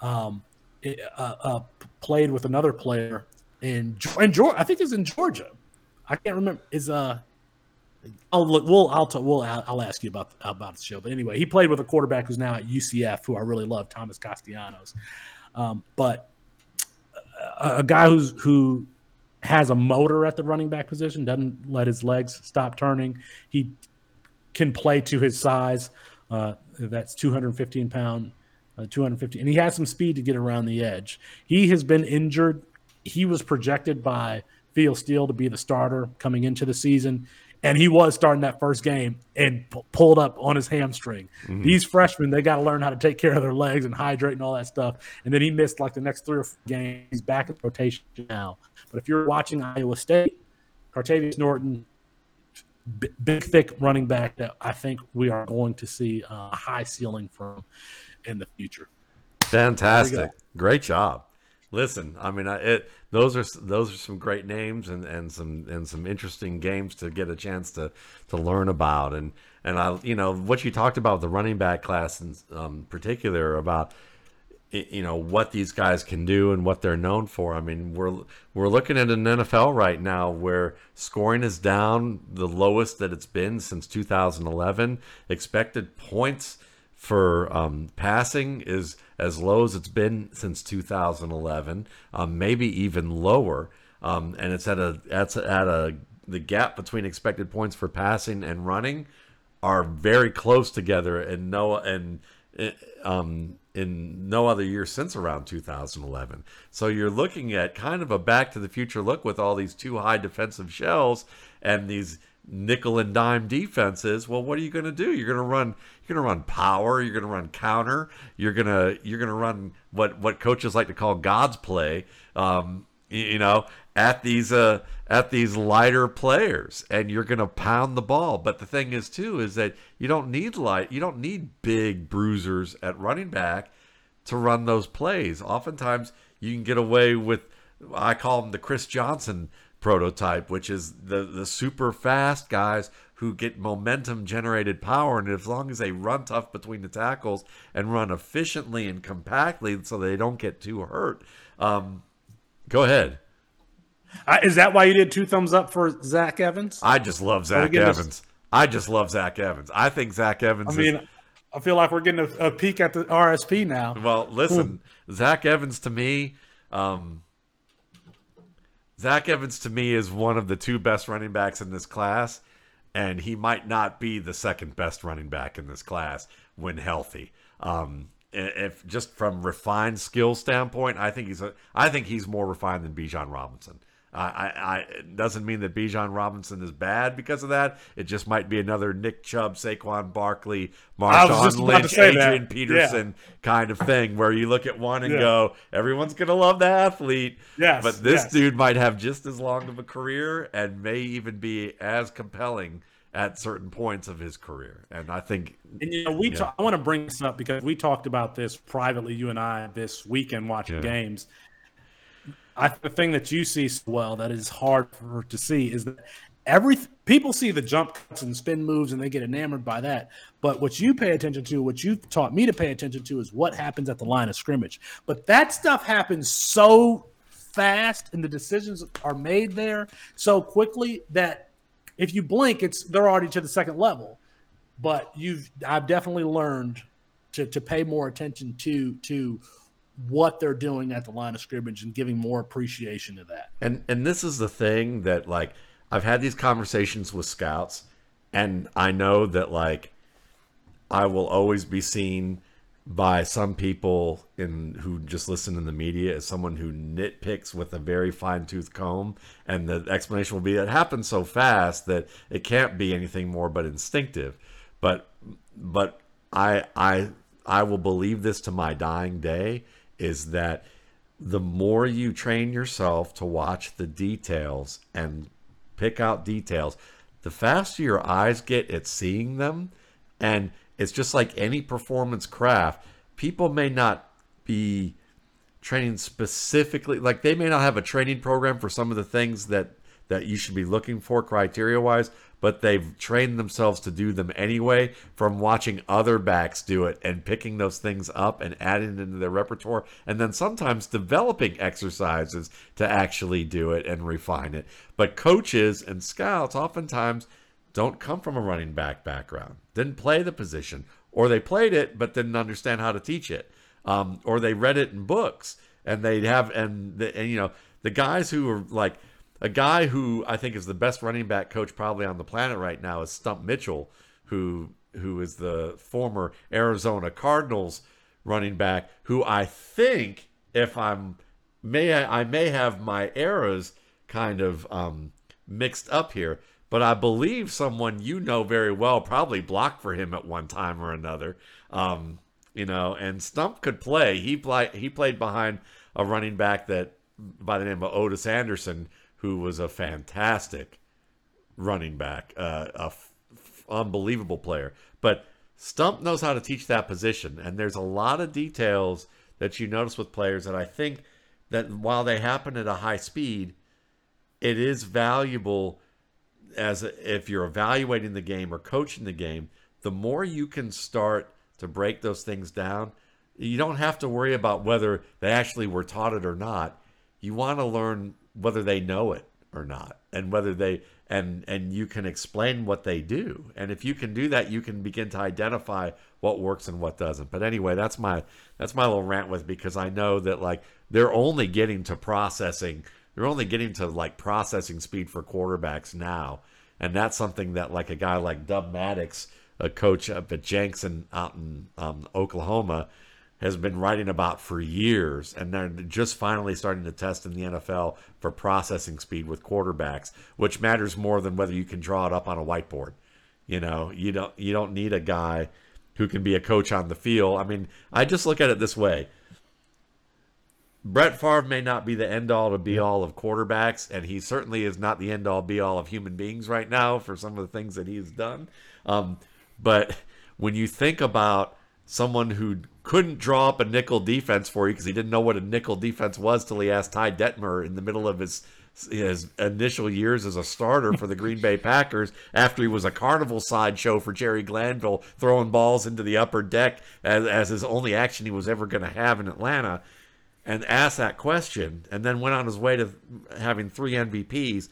Um, it, uh, uh, played with another player in in Georgia. I think it's in Georgia. I can't remember. Is uh, I'll look. We'll I'll talk, we'll I'll ask you about about the show. But anyway, he played with a quarterback who's now at UCF, who I really love, Thomas Castellanos. Um, but a, guy who's who has a motor at the running back position, doesn't let his legs stop turning. He can play to his size. Uh, that's 215 pound, uh, 250, and he has some speed to get around the edge. He has been injured he was projected by Phil Steele to be the starter coming into the season, and he was starting that first game and p- pulled up on his hamstring. Mm-hmm. These freshmen, they got to learn how to take care of their legs and hydrate and all that stuff. And then he missed like the next three or four games. He's back in rotation now. But if you're watching Iowa State, Cartevious Norton, b- big, thick running back that I think we are going to see a high ceiling from in the future. Fantastic. Great job. Listen, I mean, it those are those are some great names and, and some and some interesting games to get a chance to to learn about and and I you know what you talked about the running back class in um, particular about you know what these guys can do and what they're known for. I mean, we're we're looking at an NFL right now where scoring is down the lowest that it's been since 2011. Expected points for um, passing is as low as it's been since 2011, um, maybe even lower. Um, and it's at a that's at a the gap between expected points for passing and running are very close together. And no and um, in no other year since around 2011. So you're looking at kind of a back to the future look with all these two high defensive shells and these nickel and dime defenses. Well, what are you going to do? You're going to run you're going to run power, you're going to run counter, you're going to you're going to run what what coaches like to call God's play. Um, you know, at these uh, at these lighter players, and you're going to pound the ball. But the thing is, too, is that you don't need light, you don't need big bruisers at running back to run those plays. Oftentimes, you can get away with I call them the Chris Johnson prototype, which is the the super fast guys who get momentum generated power, and as long as they run tough between the tackles and run efficiently and compactly, so they don't get too hurt. Um, go ahead. Uh, is that why you did two thumbs up for Zach Evans? I just love Zach Evans. I just love Zach Evans. I think Zach Evans. I mean, is, I feel like we're getting a, a, peek at the RSP now. Well, listen, Zach Evans to me, um, Zach Evans to me is one of the two best running backs in this class, and he might not be the second best running back in this class when healthy. Um, if just from refined skill standpoint, I think he's a, I think he's more refined than Bijan Robinson. I, I, it doesn't mean that Bijan Robinson is bad because of that. It just might be another Nick Chubb, Saquon Barkley, Marshawn Lynch, Adrian that. Peterson yeah. kind of thing, where you look at one and yeah. go, everyone's gonna love the athlete. Yes, but this yes. dude might have just as long of a career and may even be as compelling at certain points of his career. And I think, and you know, we yeah. I want to bring this up because we talked about this privately, you and I, this weekend watching games I, the thing that you see so well that is hard for to see is that every people see the jump cuts and spin moves and they get enamored by that. But what you pay attention to, what you've taught me to pay attention to, is what happens at the line of scrimmage. But that stuff happens so fast, and the decisions are made there so quickly that if you blink, it's they're already to the second level. But you've I've definitely learned to to pay more attention to to what they're doing at the line of scrimmage and giving more appreciation to that. And and this is the thing that like I've had these conversations with scouts and I know that like I will always be seen by some people in who just listen in the media as someone who nitpicks with a very fine tooth comb and the explanation will be it happens so fast that it can't be anything more but instinctive but but I I I will believe this to my dying day is that the more you train yourself to watch the details and pick out details, the faster your eyes get at seeing them. And it's just like any performance craft, people may not be training specifically, like they may not have a training program for some of the things that that you should be looking for criteria wise, but they've trained themselves to do them anyway from watching other backs do it and picking those things up and adding it into their repertoire and then sometimes developing exercises to actually do it and refine it. But coaches and scouts oftentimes don't come from a running back background, didn't play the position, or they played it but didn't understand how to teach it, um, or they read it in books and they have and, the, and you know the guys who are like a guy who I think is the best running back coach probably on the planet right now is Stump Mitchell, who who is the former Arizona Cardinals running back, who I think, if I'm may I, I may have my eras kind of um, mixed up here, but I believe someone you know very well probably blocked for him at one time or another. Um, you know, and Stump could play. He play he played behind a running back that by the name of Otis Anderson who was a fantastic running back, uh, a f- unbelievable player. But Stump knows how to teach that position, and there's a lot of details that you notice with players that I think that while they happen at a high speed, it is valuable as a, if you're evaluating the game or coaching the game. The more you can start to break those things down, you don't have to worry about whether they actually were taught it or not. You want to learn whether they know it or not and whether they and and you can explain what they do. And if you can do that you can begin to identify what works and what doesn't. But anyway that's my that's my little rant with because i know that like they're only getting to processing they're only getting to like processing speed for quarterbacks now. And that's something that like a guy like dub maddox a coach up at Jenks out in um, Oklahoma, has been writing about for years, and they're just finally starting to test in the NFL for processing speed with quarterbacks, which matters more than whether you can draw it up on a whiteboard. You know, you don't you don't need a guy who can be a coach on the field. I mean, I just look at it this way. Brett Favre may not be the end all to be all of quarterbacks, and he certainly is not the end all be all of human beings right now for some of the things that he's done. Um, but when you think about someone who couldn't draw up a nickel defense for you because he didn't know what a nickel defense was till he asked Ty Detmer in the middle of his his initial years as a starter for the Green Bay Packers after he was a carnival sideshow for Jerry Glanville, throwing balls into the upper deck as, as his only action he was ever going to have in Atlanta, and asked that question, and then went on his way to having three MVPs,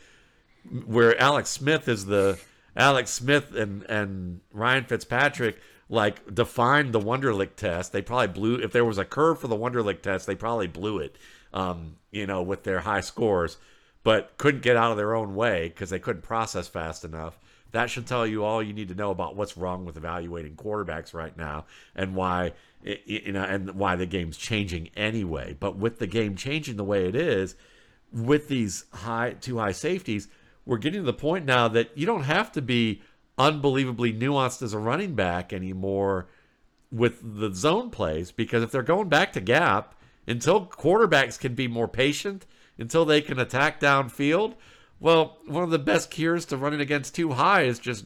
where Alex Smith is the Alex Smith and and Ryan Fitzpatrick like defined the Wonderlic test. They probably blew if there was a curve for the Wonderlic test, they probably blew it. Um, you know, with their high scores, but couldn't get out of their own way because they couldn't process fast enough. That should tell you all you need to know about what's wrong with evaluating quarterbacks right now and why you know and why the game's changing anyway. But with the game changing the way it is, with these high two high safeties, we're getting to the point now that you don't have to be unbelievably nuanced as a running back anymore with the zone plays because if they're going back to gap until quarterbacks can be more patient until they can attack downfield well one of the best cures to running against too high is just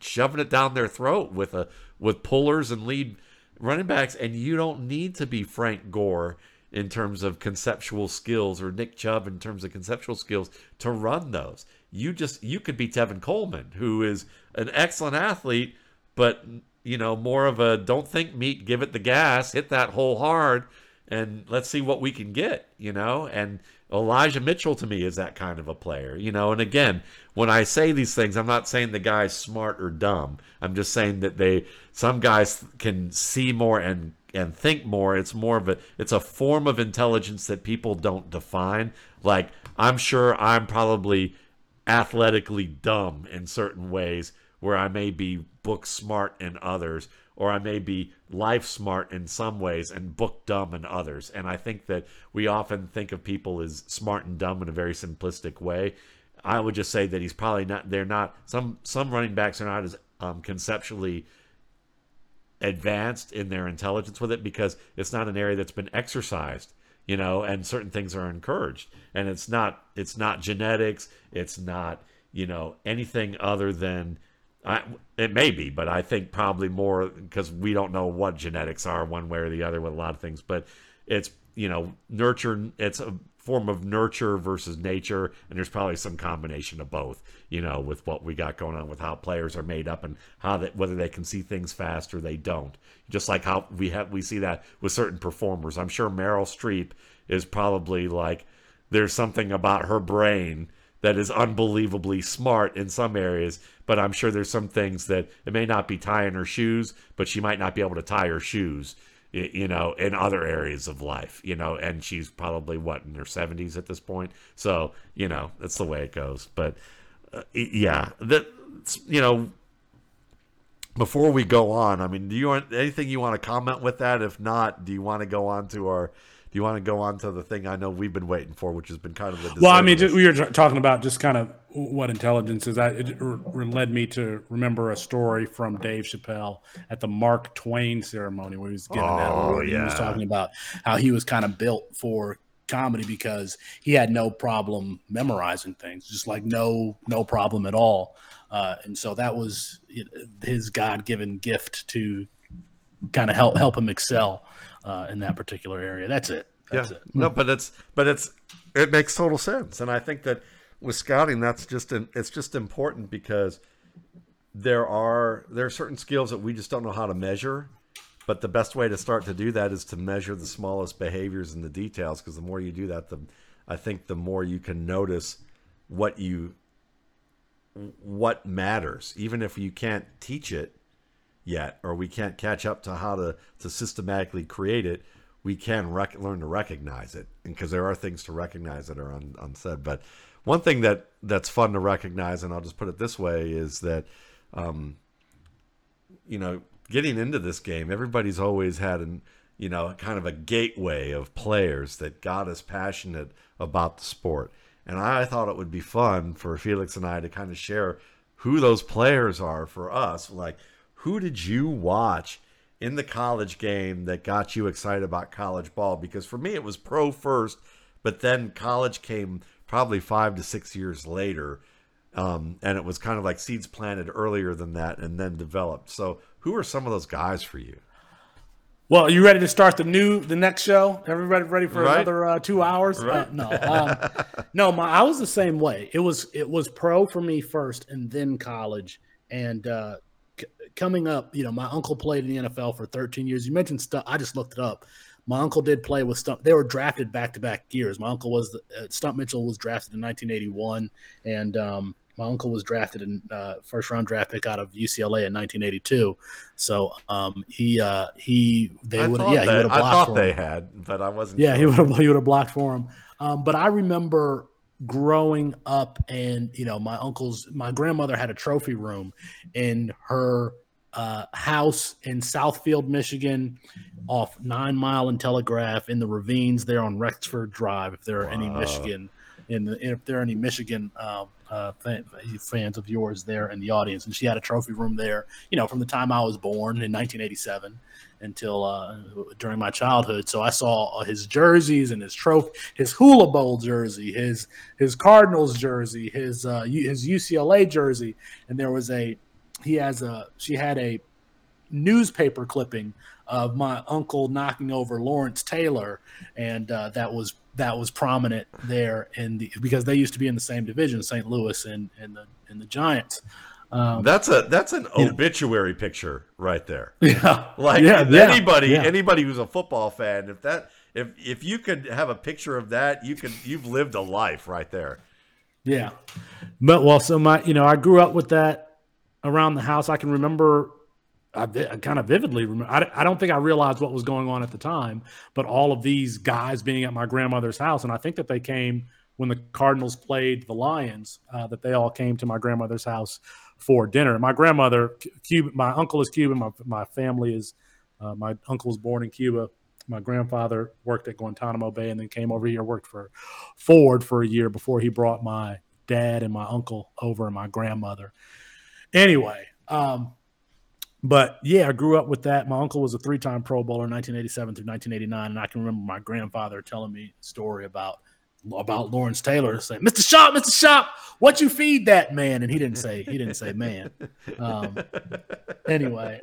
shoving it down their throat with a with pullers and lead running backs and you don't need to be Frank Gore in terms of conceptual skills or Nick Chubb in terms of conceptual skills to run those you just you could be Tevin Coleman, who is an excellent athlete, but you know more of a don't think meat, give it the gas, hit that hole hard, and let's see what we can get. You know, and Elijah Mitchell to me is that kind of a player. You know, and again, when I say these things, I'm not saying the guy's smart or dumb. I'm just saying that they some guys can see more and and think more. It's more of a it's a form of intelligence that people don't define. Like I'm sure I'm probably athletically dumb in certain ways where I may be book smart in others or I may be life smart in some ways and book dumb in others. And I think that we often think of people as smart and dumb in a very simplistic way. I would just say that he's probably not. They're not. Some some running backs are not as um, conceptually advanced in their intelligence with it because it's not an area that's been exercised you know, and certain things are encouraged. And it's not it's not genetics, it's not, you know, anything other than I, it may be, but I think probably more because we don't know what genetics are one way or the other with a lot of things. But it's you know nurture. It's a form of nurture versus nature, and there's probably some combination of both. You know, with what we got going on with how players are made up and how that whether they can see things fast or they don't. Just like how we have we see that with certain performers. I'm sure Meryl Streep is probably like there's something about her brain that is unbelievably smart in some areas, but I'm sure there's some things that it may not be tying her shoes, but she might not be able to tie her shoes you know, in other areas of life, you know, and she's probably what in her 70s at this point. So, you know, that's the way it goes. But uh, yeah, that, you know, before we go on, I mean, do you want anything you want to comment with that? If not, do you want to go on to our you want to go on to the thing I know we've been waiting for, which has been kind of the well, I mean, just, we were talking about just kind of what intelligence is. That it led me to remember a story from Dave Chappelle at the Mark Twain ceremony where he was getting oh, that. Yeah. He was talking about how he was kind of built for comedy because he had no problem memorizing things, just like no no problem at all. Uh, and so that was his God given gift to kind of help help him excel uh, in that particular area. That's it. That's yeah. It. No, but it's but it's it makes total sense, and I think that with scouting, that's just an, it's just important because there are there are certain skills that we just don't know how to measure. But the best way to start to do that is to measure the smallest behaviors and the details, because the more you do that, the I think the more you can notice what you what matters, even if you can't teach it yet, or we can't catch up to how to, to systematically create it, we can rec- learn to recognize it. And because there are things to recognize that are un- unsaid. But one thing that that's fun to recognize, and I'll just put it this way, is that um, you know, getting into this game, everybody's always had an, you know, kind of a gateway of players that got us passionate about the sport. And I thought it would be fun for Felix and I to kind of share who those players are for us. Like, who did you watch in the college game that got you excited about college ball? Because for me, it was pro first, but then college came probably five to six years later. Um, and it was kind of like seeds planted earlier than that and then developed. So, who are some of those guys for you? Well, are you ready to start the new the next show? Everybody ready for Right. another uh, two hours? Right. Uh, no, um, no. My I was the same way. It was it was pro for me first, and then college. And uh, c- coming up, you know, my uncle played in the NFL for 13 years. You mentioned stuff. I just looked it up. My uncle did play with Stump. They were drafted back to back years. My uncle was the, uh, Stump Mitchell was drafted in 1981, and um, my uncle was drafted in uh, first round draft pick out of UCLA in 1982. So um, he uh, he they would yeah he would have blocked. I thought for they him. had, but I wasn't. Yeah, sure. he would have he would have blocked for him. Um, but I remember growing up, and you know, my uncle's my grandmother had a trophy room in her uh, house in Southfield, Michigan, off Nine Mile and Telegraph in the ravines there on Rexford Drive. If there are any Michigan, in the, if there are any Michigan um, uh, fans of yours there in the audience, and she had a trophy room there, you know, from the time I was born in 1987 until uh, during my childhood. So I saw uh, his jerseys and his trophy, his Hula Bowl jersey, his his Cardinals jersey, his uh, his UCLA jersey, and there was a he has a she had a newspaper clipping of my uncle knocking over Lawrence Taylor, and uh, that was that was prominent there in the because they used to be in the same division, St. Louis and and the and the Giants. Um, That's a that's an You know. obituary picture right there. [LAUGHS] yeah, Like yeah, anybody yeah. anybody who's a football fan, if that if if you could have a picture of that, you could you've lived a life right there. Yeah. But well, so my, you know, I grew up with that around the house. I can remember, I, I kind of vividly remember. I, I don't think I realized what was going on at the time, but all of these guys being at my grandmother's house, and I think that they came when the Cardinals played the Lions. Uh, that they all came to my grandmother's house for dinner. My grandmother, my uncle is Cuban. My my family is, uh, my uncle was born in Cuba. My grandfather worked at Guantanamo Bay and then came over here, worked for Ford for a year before he brought my dad and my uncle over and my grandmother. Anyway, um, but yeah, I grew up with that. My uncle was a three-time Pro Bowler, 1987 through 1989, and I can remember my grandfather telling me a story about about Lawrence Taylor saying, "Mr. Sharpe, Mr. Sharpe, what you feed that man?" And he didn't say he didn't say man. Um, anyway,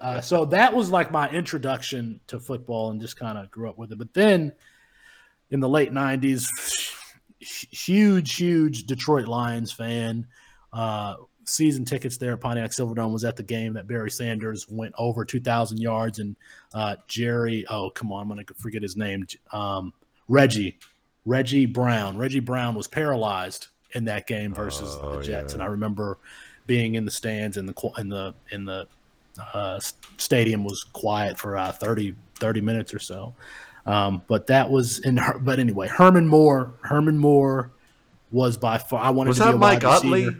uh, so that was like my introduction to football, and just kind of grew up with it. But then in the late 90s huge huge detroit lions fan uh season tickets there at pontiac silverdome was at the game that barry sanders went over 2000 yards and uh jerry oh come on i'm gonna forget his name um reggie reggie brown reggie brown was paralyzed in that game versus Oh, the jets yeah. and i remember being in the stands and the in the in the uh, stadium was quiet for uh, 30 30 minutes or so um, but that was in her. But anyway, Herman Moore. Herman Moore was by far. I wanted Was to be a Mike wide receiver.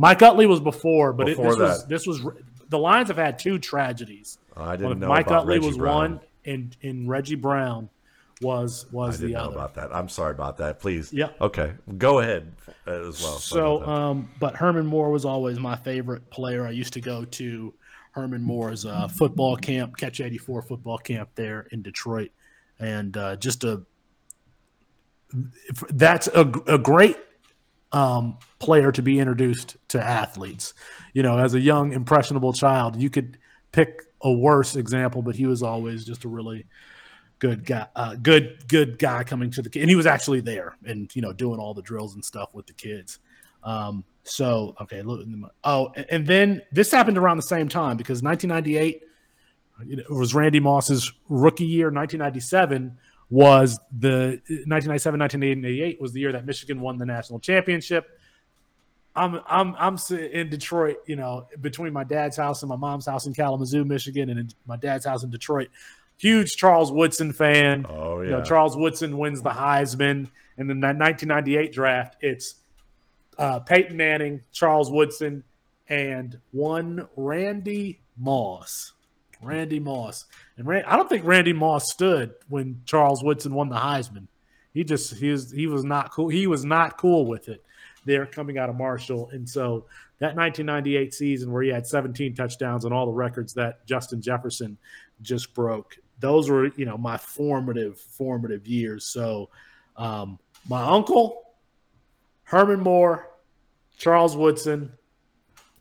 Mike Utley was before, but Before it, this was this was the Lions have had two tragedies. I didn't know Mike Utley Reggie was Brown. one, and and Reggie Brown was I was didn't the know other. about that. I'm sorry about that. Please. Yeah. Okay. Go ahead uh, as well. So, um, but Herman Moore was always my favorite player. I used to go to Herman Moore's uh, football camp, Catch 84 football camp there in Detroit. And uh, just a, that's a, a great um, player to be introduced to athletes. You know, as a young, impressionable child, you could pick a worse example, but he was always just a really good guy, uh, good good guy coming to the and he was actually there and you know doing all the drills and stuff with the kids. Um, so okay, look, oh, and- and then this happened around the same time because 1998 it was Randy Moss's rookie year. 1997 was the 1997 1988 was the year that Michigan won the national championship. I'm I'm I'm in Detroit, you know, between my dad's house and my mom's house in Kalamazoo, Michigan, and in my dad's house in Detroit. Huge Charles Woodson fan. oh yeah. You know, Charles Woodson wins the Heisman, and then that 1998 draft, it's uh, Peyton Manning, Charles Woodson, and one Randy Moss. Randy Moss. And Rand, I don't think Randy Moss stood when Charles Woodson won the Heisman. He just he was he was not cool. He was not cool with it there coming out of Marshall. And so that 1998 season where he had 17 touchdowns and all the records that Justin Jefferson just broke, those were, you know, my formative, formative years. So um, my uncle, Herman Moore, Charles Woodson,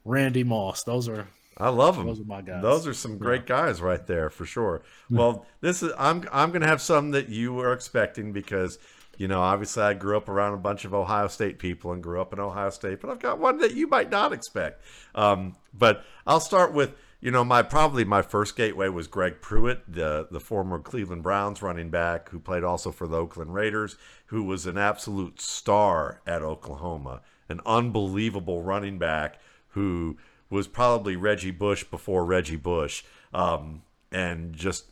Randy Moss. Those are I love them. Those are my guys. Those are some great yeah. guys right there for sure. [LAUGHS] Well, this is I'm I'm gonna have some that you were expecting because you know obviously I grew up around a bunch of Ohio State people and grew up in Ohio State, but I've got one that you might not expect. Um, but I'll start with you know my probably my first gateway was Greg Pruitt, the the former Cleveland Browns running back who played also for the Oakland Raiders, who was an absolute star at Oklahoma, an unbelievable running back who was probably Reggie Bush before Reggie Bush, um, and just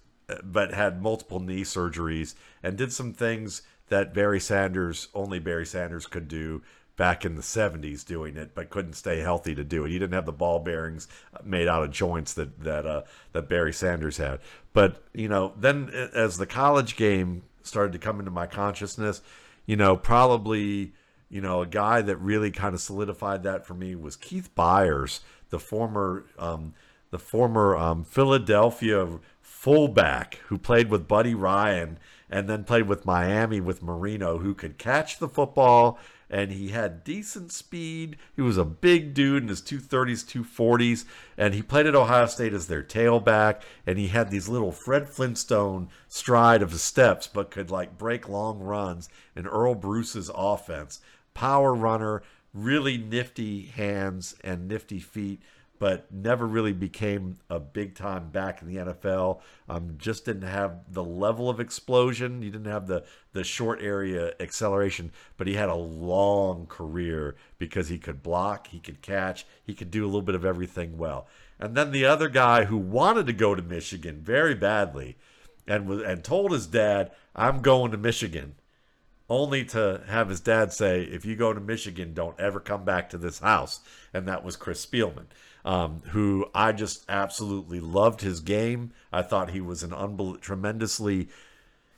but had multiple knee surgeries and did some things that Barry Sanders only Barry Sanders could do back in the 70s doing it but couldn't stay healthy to do it. He didn't have the ball bearings made out of joints that that uh, that Barry Sanders had. But, you know, then as the college game started to come into my consciousness, you know, probably, you know, a guy that really kind of solidified that for me was Keith Byars the former um, the former um, Philadelphia fullback who played with Buddy Ryan and then played with Miami with Marino, who could catch the football and he had decent speed. He was a big dude in his 230s, 240s, and he played at Ohio State as their tailback. And he had these little Fred Flintstone stride of steps, but could like break long runs in Earle Bruce's offense. Power runner, really nifty hands and nifty feet, but never really became a big time back in the NFL. Um, just didn't have the level of explosion. He didn't have the the short area acceleration, but he had a long career because he could block, he could catch, he could do a little bit of everything well. And then the other guy who wanted to go to Michigan very badly, and was and told his dad, "I'm going to Michigan." Only to have his dad say, if you go to Michigan, don't ever come back to this house. And that was Chris Spielman, um, who I just absolutely loved his game. I thought he was an unbel- tremendously,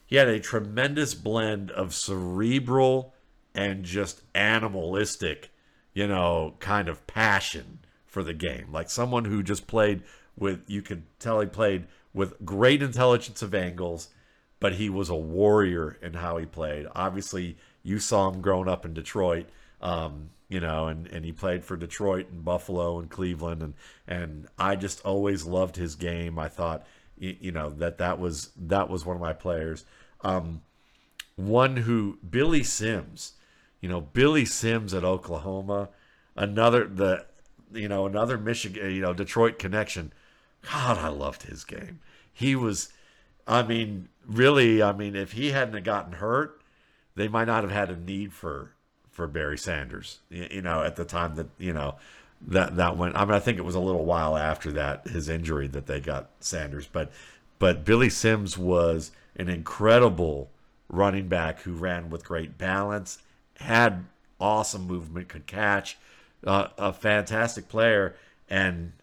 he had a tremendous blend of cerebral and just animalistic, you know, kind of passion for the game. Like someone who just played with, you could tell he played with great intelligence of angles but he was a warrior in how he played. Obviously, you saw him growing up in Detroit, um, you know, and, and he played for Detroit and Buffalo and Cleveland, and and I just always loved his game. I thought, you, know, that that was that was one of my players. Um, one who Billy Sims, you know, Billy Sims at Oklahoma, another the, you know, another Michigan, you know, Detroit connection. God, I loved his game. He was I mean, really, I mean, if he hadn't gotten hurt, they might not have had a need for for Barry Sanders. You know, at the time that you know that that went. I mean, I think it was a little while after that his injury that they got Sanders, but but Billy Sims was an incredible running back who ran with great balance, had awesome movement, could catch, uh, a fantastic player, and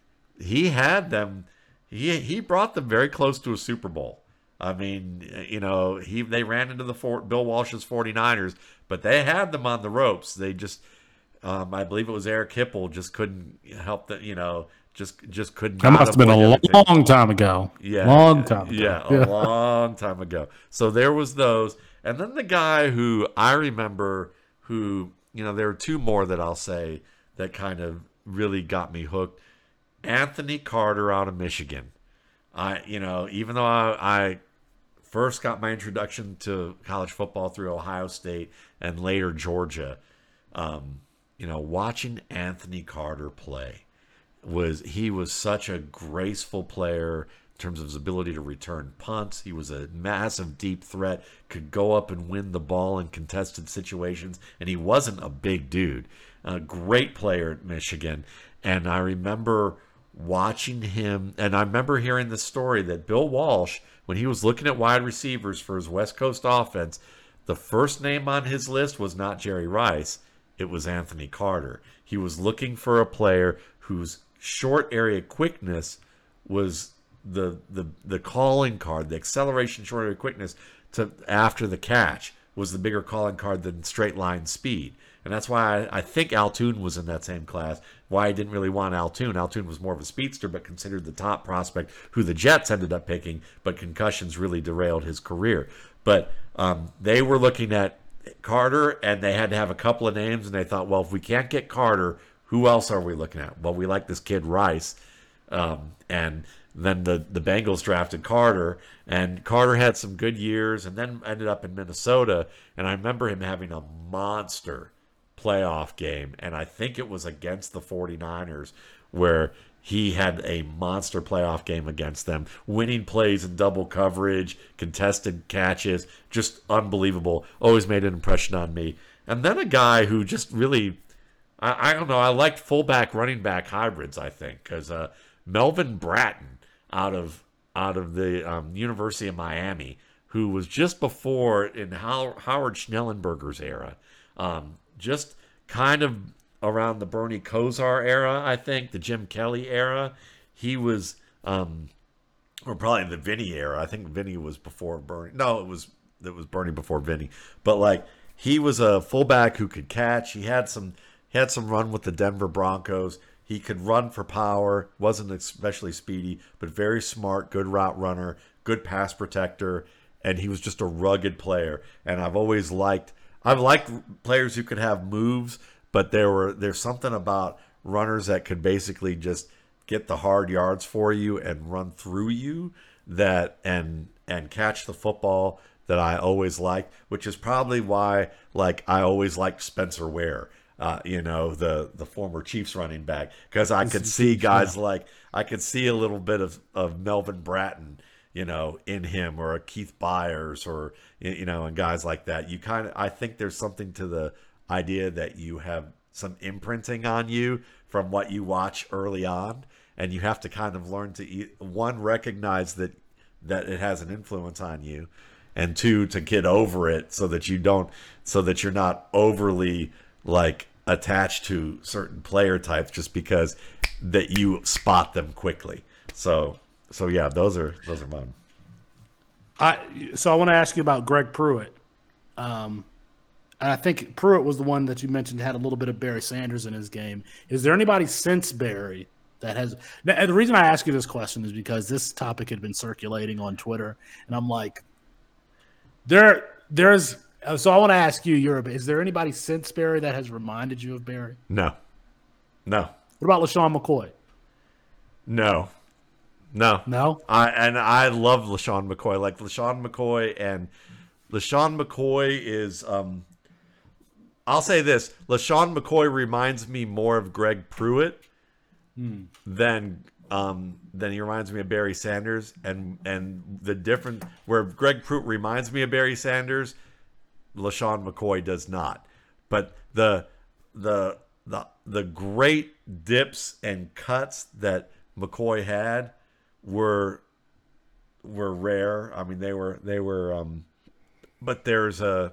he had them. He he brought them very close to a Super Bowl. I mean, you know, he they ran into the Fort Bill Walsh's 49ers, but they had them on the ropes. They just um, I believe it was Eric Hipple just couldn't help that, you know, just just couldn't. That must have been a long time ago. Yeah, long time. Ago. Yeah, a long time ago. So there was those, and then the guy who I remember, who you know, there are two more that I'll say that kind of really got me hooked. Anthony Carter out of Michigan. I, you know, even though I, I first got my introduction to college football through Ohio State and later Georgia. Um, you know, watching Anthony Carter play was he was such a graceful player in terms of his ability to return punts. He was a massive deep threat, could go up and win the ball in contested situations, and he wasn't a big dude. A great player at Michigan. And I remember watching him, and I remember hearing the story that Bill Walsh – when he was looking at wide receivers for his West Coast offense, the first name on his list was not Jerry Rice. it was Anthony Carter. He was looking for a player whose short area quickness was the the the calling card, the acceleration short area quickness to after the catch was the bigger calling card than straight line speed. And that's why I, I think Al Toon was in that same class. Why I didn't really want Al Toon. Altoon was more of a speedster, but considered the top prospect, who the Jets ended up picking, but concussions really derailed his career. But um, they were looking at Carter, and they had to have a couple of names, and they thought, well, if we can't get Carter, who else are we looking at? Well, we like this kid Rice, um, and then the the Bengals drafted Carter, and Carter had some good years, and then ended up in Minnesota. And I remember him having a monster playoff game, and I think it was against the 49ers, where he had a monster playoff game against them, winning plays in double coverage, contested catches, just unbelievable. Always made an impression on me. And then a guy who just really, I, I don't know, I liked fullback running back hybrids, I think, because uh, Melvin Bratton out of out of the um, University of Miami, who was just before in How, Howard Schnellenberger's era, um, just kind of around the Bernie Kosar era, I think, the Jim Kelly era. He was, um, or probably the Vinny era. I think Vinny was before Bernie. No, it was it was Bernie before Vinny. But like he was a fullback who could catch. He had some he had some run with the Denver Broncos. He could run for power, wasn't especially speedy, but very smart, good route runner, good pass protector, and he was just a rugged player. And I've always liked I've liked players who could have moves, but there were there's something about runners that could basically just get the hard yards for you and run through you that and and catch the football that I always liked, which is probably why like I always liked Spencer Ware uh, you know, the the former Chiefs running back, because I could see guys like I could see a little bit of of Melvin Bratton, you know, in him, or a Keith Byars or you know, and guys like that. You kind of, I think there's something to the idea that you have some imprinting on you from what you watch early on, and you have to kind of learn to one recognize that that it has an influence on you, and two to get over it so that you don't, so that you're not overly like attached to certain player types just because that you spot them quickly. So so yeah, those are those are mine. I so I want to ask you about Greg Pruitt. Um, and I think Pruitt was the one that you mentioned had a little bit of Barry Sanders in his game. Is there anybody since Barry that has? the reason I ask you this question is because this topic had been circulating on Twitter, and I'm like, there, there's so I want to ask you, Europe, is there anybody since Barry that has reminded you of Barry? No. No. What about LeSean McCoy? No. No. No. I and I love LeSean McCoy. Like LeSean McCoy and LeSean McCoy is um I'll say this. LeSean McCoy reminds me more of Greg Pruitt hmm. than um, than he reminds me of Barry Sanders, and and the different where Greg Pruitt reminds me of Barry Sanders, LeSean McCoy does not. But the the the the great dips and cuts that McCoy had were were rare. I mean, they were they were. Um, but there's a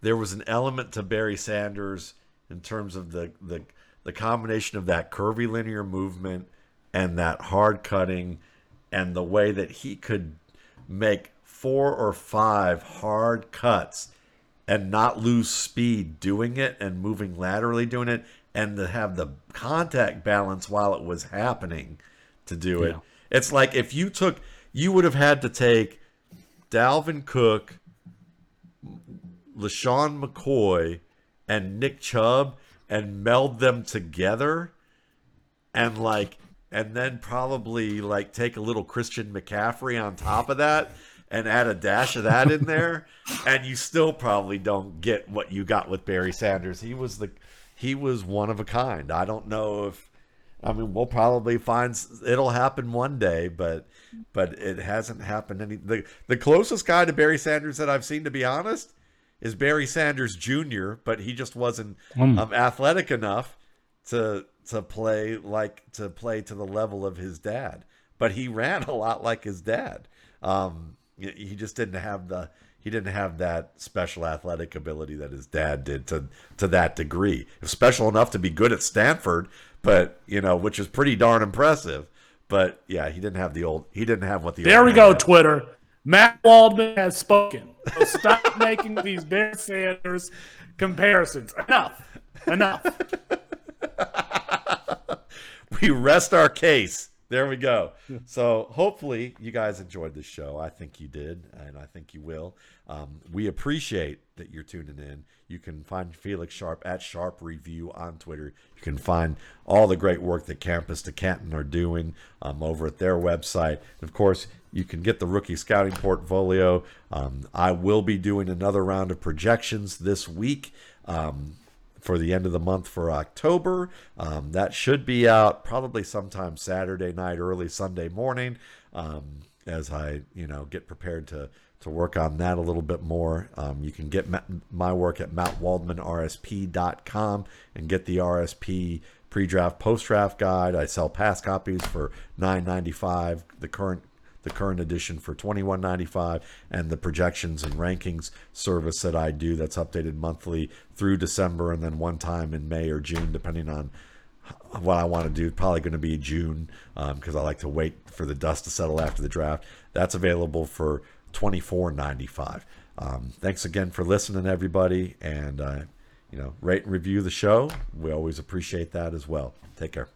there was an element to Barry Sanders in terms of the the the combination of that curvilinear movement and that hard cutting and the way that he could make four or five hard cuts and not lose speed doing it and moving laterally doing it and to have the contact balance while it was happening to do it. Yeah. It's like if you took you would have had to take Dalvin Cook, LeSean McCoy, and Nick Chubb and meld them together and like and then probably like take a little Christian McCaffrey on top of that and add a dash of that in there, [LAUGHS] and you still probably don't get what you got with Barry Sanders. He was the he was one of a kind. I don't know if I mean we'll probably find it'll happen one day, but but it hasn't happened any the the closest guy to Barry Sanders that I've seen to be honest is Barry Sanders Jr., but he just wasn't mm. um, athletic enough to to play like to play to the level of his dad. But he ran a lot like his dad. Um, he just didn't have the he didn't have that special athletic ability that his dad did to to that degree. Special enough to be good at Stanford, but you know, which is pretty darn impressive. But yeah, he didn't have the old. He didn't have what the. There we go, had. Twitter. Matt Waldman has spoken. So stop [LAUGHS] making these Barry Sanders comparisons. Enough. Enough. [LAUGHS] we rest our case. There we go. So hopefully you guys enjoyed the show. I think you did, and I think you will. Um, we appreciate that you're tuning in. You can find Felix Sharpe at Sharp Review on Twitter. You can find all the great work that Campus to Canton are doing um, over at their website. And of course, you can get the rookie scouting portfolio. Um, I will be doing another round of projections this week. Um, for the end of the month for October. Um, that should be out probably sometime Saturday night, early Sunday morning, um, as I you know get prepared to to work on that a little bit more. Um, you can get my work at mattwaldmanrsp.com and get the RSP pre-draft post-draft guide. I sell pass copies for $9.95. The current the current edition for $21.95 and the projections and rankings service that I do that's updated monthly through December and then one time in May or June depending on what I want to do. Probably going to be June because um, I like to wait for the dust to settle after the draft. That's available for $24.95. Um, thanks again for listening, everybody, and uh, you know, rate and review the show. We always appreciate that as well. Take care.